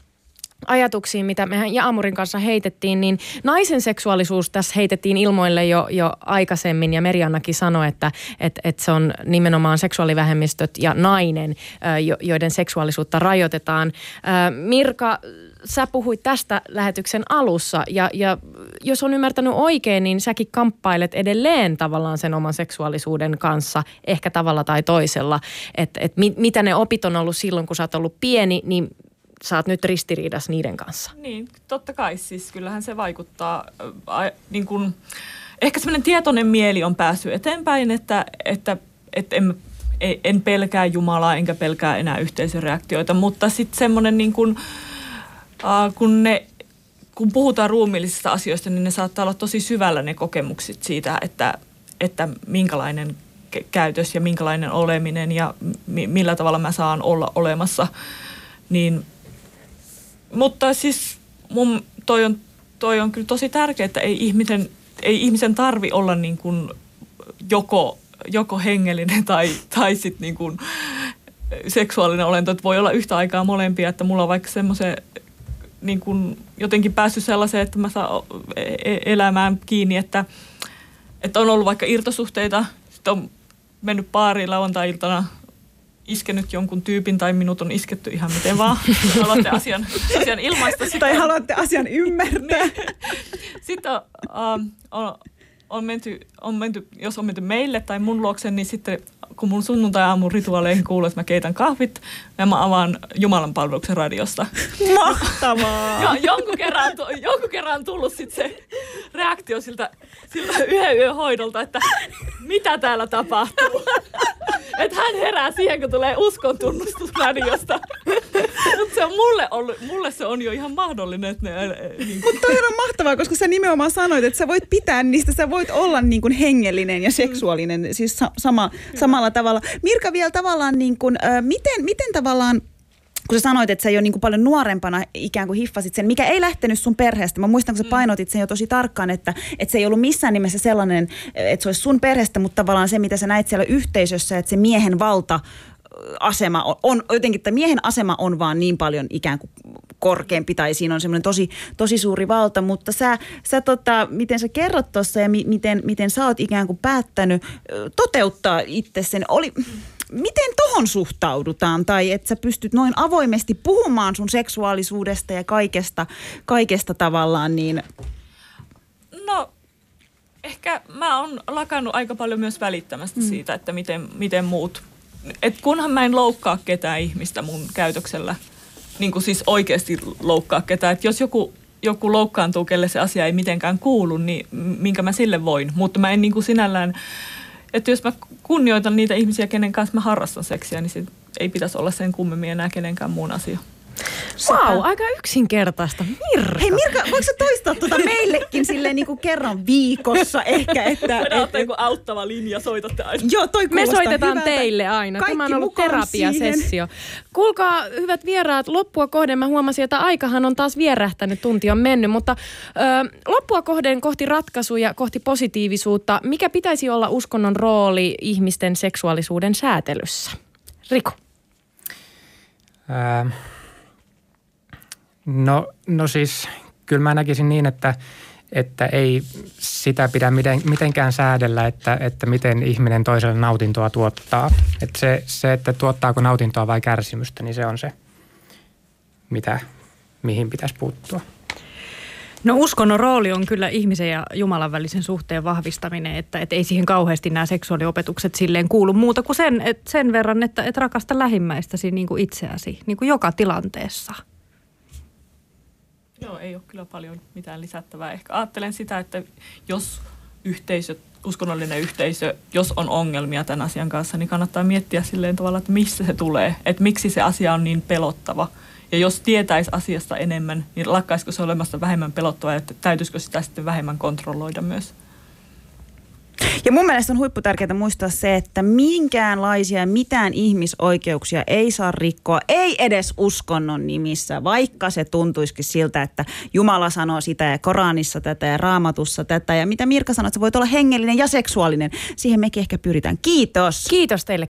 ajatuksiin, mitä mehän Jaamurin kanssa heitettiin, niin naisen seksuaalisuus tässä heitettiin ilmoille jo, jo aikaisemmin. Ja Meriannakin sanoi, että et, et se on nimenomaan seksuaalivähemmistöt ja nainen, joiden seksuaalisuutta rajoitetaan. Mirka, sä puhuit tästä lähetyksen alussa. Ja, ja jos on ymmärtänyt oikein, niin säkin kamppailet edelleen tavallaan sen oman seksuaalisuuden kanssa, ehkä tavalla tai toisella, että et mit, mitä ne opit on ollut silloin, kun sä oot ollut pieni, niin sä oot nyt ristiriidassa niiden kanssa. Niin, totta kai siis kyllähän se vaikuttaa, äh, niin kun, ehkä semmoinen tietoinen mieli on päässyt eteenpäin, että, että, että en, en pelkää Jumalaa enkä pelkää enää yhteisöreaktioita, mutta sitten semmoinen niin kuin, äh, kun ne kun puhutaan ruumiillisista asioista, niin ne saattaa olla tosi syvällä ne kokemukset siitä, että, että minkälainen käytös ja minkälainen oleminen ja mi- millä tavalla mä saan olla olemassa. Niin, mutta siis mun, toi, on, toi on kyllä tosi tärkeää, että ei ihmisen, ei ihmisen tarvi olla niin kuin joko, joko hengellinen tai, tai sitten niin kuin seksuaalinen olento, että voi olla yhtä aikaa molempia, että mulla on vaikka semmoisen niin kuin jotenkin päässyt sellaiseen, että mä saan e- e- elämään kiinni, että, että on ollut vaikka irtosuhteita, sitten on mennyt baariin lauantai-iltana, iskenyt jonkun tyypin tai minut on isketty ihan miten vaan. Haluatte asian, asian ilmaista. Sitten, Tai haluatte asian ymmärtää. sitten on, um, on, on, menty, on menty, jos on menty meille tai mun luokse, niin sitten kun mun sunnuntai-aamun rituaaleihin kuuluu, että mä keitän kahvit ja mä avaan Jumalan palveluksen radiosta. Mahtavaa. Ja jonkun kerran, jonkun kerran on tullut sit se reaktio siltä, siltä yhden yön hoidolta, että mitä täällä tapahtuu. Että hän herää siihen, kun tulee uskon tunnustus radiosta. Mutta se on mulle, ollut, mulle se on jo ihan mahdollinen, että ne... Niin Mutta toi on mahtavaa, koska sä nimenomaan sanoit, että sä voit pitää niistä, sä voit olla niin kuin hengellinen ja seksuaalinen siis sa- sama, samalla tavalla. Mirka vielä tavallaan, niin kuin, äh, miten, miten tavallaan kun sä sanoit, että sä jo niin kuin paljon nuorempana ikään kuin hiffasit sen, mikä ei lähtenyt sun perheestä. Mä muistan, kun sä painotit sen jo tosi tarkkaan, että, että se ei ollut missään nimessä sellainen, että se olisi sun perheestä, mutta tavallaan se, mitä sä näit siellä yhteisössä, että se miehen valta asema on, on jotenkin, että miehen asema on vaan niin paljon ikään kuin korkeampi tai siinä on semmoinen tosi, tosi suuri valta, mutta sä, sä tota, miten sä kerrot tuossa ja mi, miten, miten sä oot ikään kuin päättänyt toteuttaa itse sen, oli, miten tohon suhtaudutaan? Tai että sä pystyt noin avoimesti puhumaan sun seksuaalisuudesta ja kaikesta, kaikesta tavallaan, niin no, ehkä mä oon lakannut aika paljon myös välittämästä mm. siitä, että miten, miten muut... Et kunhan mä en loukkaa ketään ihmistä mun käytöksellä, niin kuin siis oikeasti loukkaa ketään. Et jos joku, joku loukkaantuu, kelle se asia ei mitenkään kuulu, niin minkä mä sille voin. Mutta mä en niin kuin sinällään... Että jos mä kunnioitan niitä ihmisiä, kenen kanssa mä harrastan seksiä, niin se ei pitäisi olla sen kummemmin enää kenenkään muun asia. Wow, aika yksinkertaista. Mirka. hei Mirka, voiko sä toistaa tuota meillekin silleen niin kuin kerran viikossa ehkä, että... Voidaan ottaa joku auttava linja, soitatte aina. Joo, toi Me soitetaan hyvältä. teille aina. Kaikki Tämä on ollut terapiasessio. Kuulkaa, hyvät vieraat, loppua kohden mä huomasin, että aikahan on taas vierähtänyt, tunti on mennyt, mutta ö, loppua kohden kohti ratkaisuja, kohti positiivisuutta. Mikä pitäisi olla uskonnon rooli ihmisten seksuaalisuuden säätelyssä? Riku. Ää, no, no siis kyllä mä näkisin niin, että, että ei sitä pidä miten, mitenkään säädellä, että, että miten ihminen toiselle nautintoa tuottaa. Että se, se, että tuottaako nautintoa vai kärsimystä, niin se on se, mitä, mihin pitäisi puuttua. No uskonnon rooli on kyllä ihmisen ja Jumalan välisen suhteen vahvistaminen, että, että ei siihen kauheasti nämä seksuaaliopetukset silleen kuulu muuta kuin sen, että sen verran, että, että rakasta lähimmäistäsi niin kuin itseäsi niin kuin joka tilanteessa. Joo, ei ole kyllä paljon mitään lisättävää. Ehkä ajattelen sitä, että jos yhteisö, uskonnollinen yhteisö, jos on ongelmia tämän asian kanssa, niin kannattaa miettiä silleen tavalla, että missä se tulee. Että miksi se asia on niin pelottava. Ja jos tietäisi asiasta enemmän, niin lakkaisiko se olemasta vähemmän pelottavaa, että täytyisikö sitä sitten vähemmän kontrolloida myös. Ja mun mielestä on huipputärkeää muistaa se, että minkäänlaisia ja mitään ihmisoikeuksia ei saa rikkoa, ei edes uskonnon nimissä, vaikka se tuntuisikin siltä, että Jumala sanoo sitä ja Koranissa tätä ja Raamatussa tätä. Ja mitä Mirka sanoi, että sä voit olla hengellinen ja seksuaalinen. Siihen mekin ehkä pyritään. Kiitos. Kiitos teille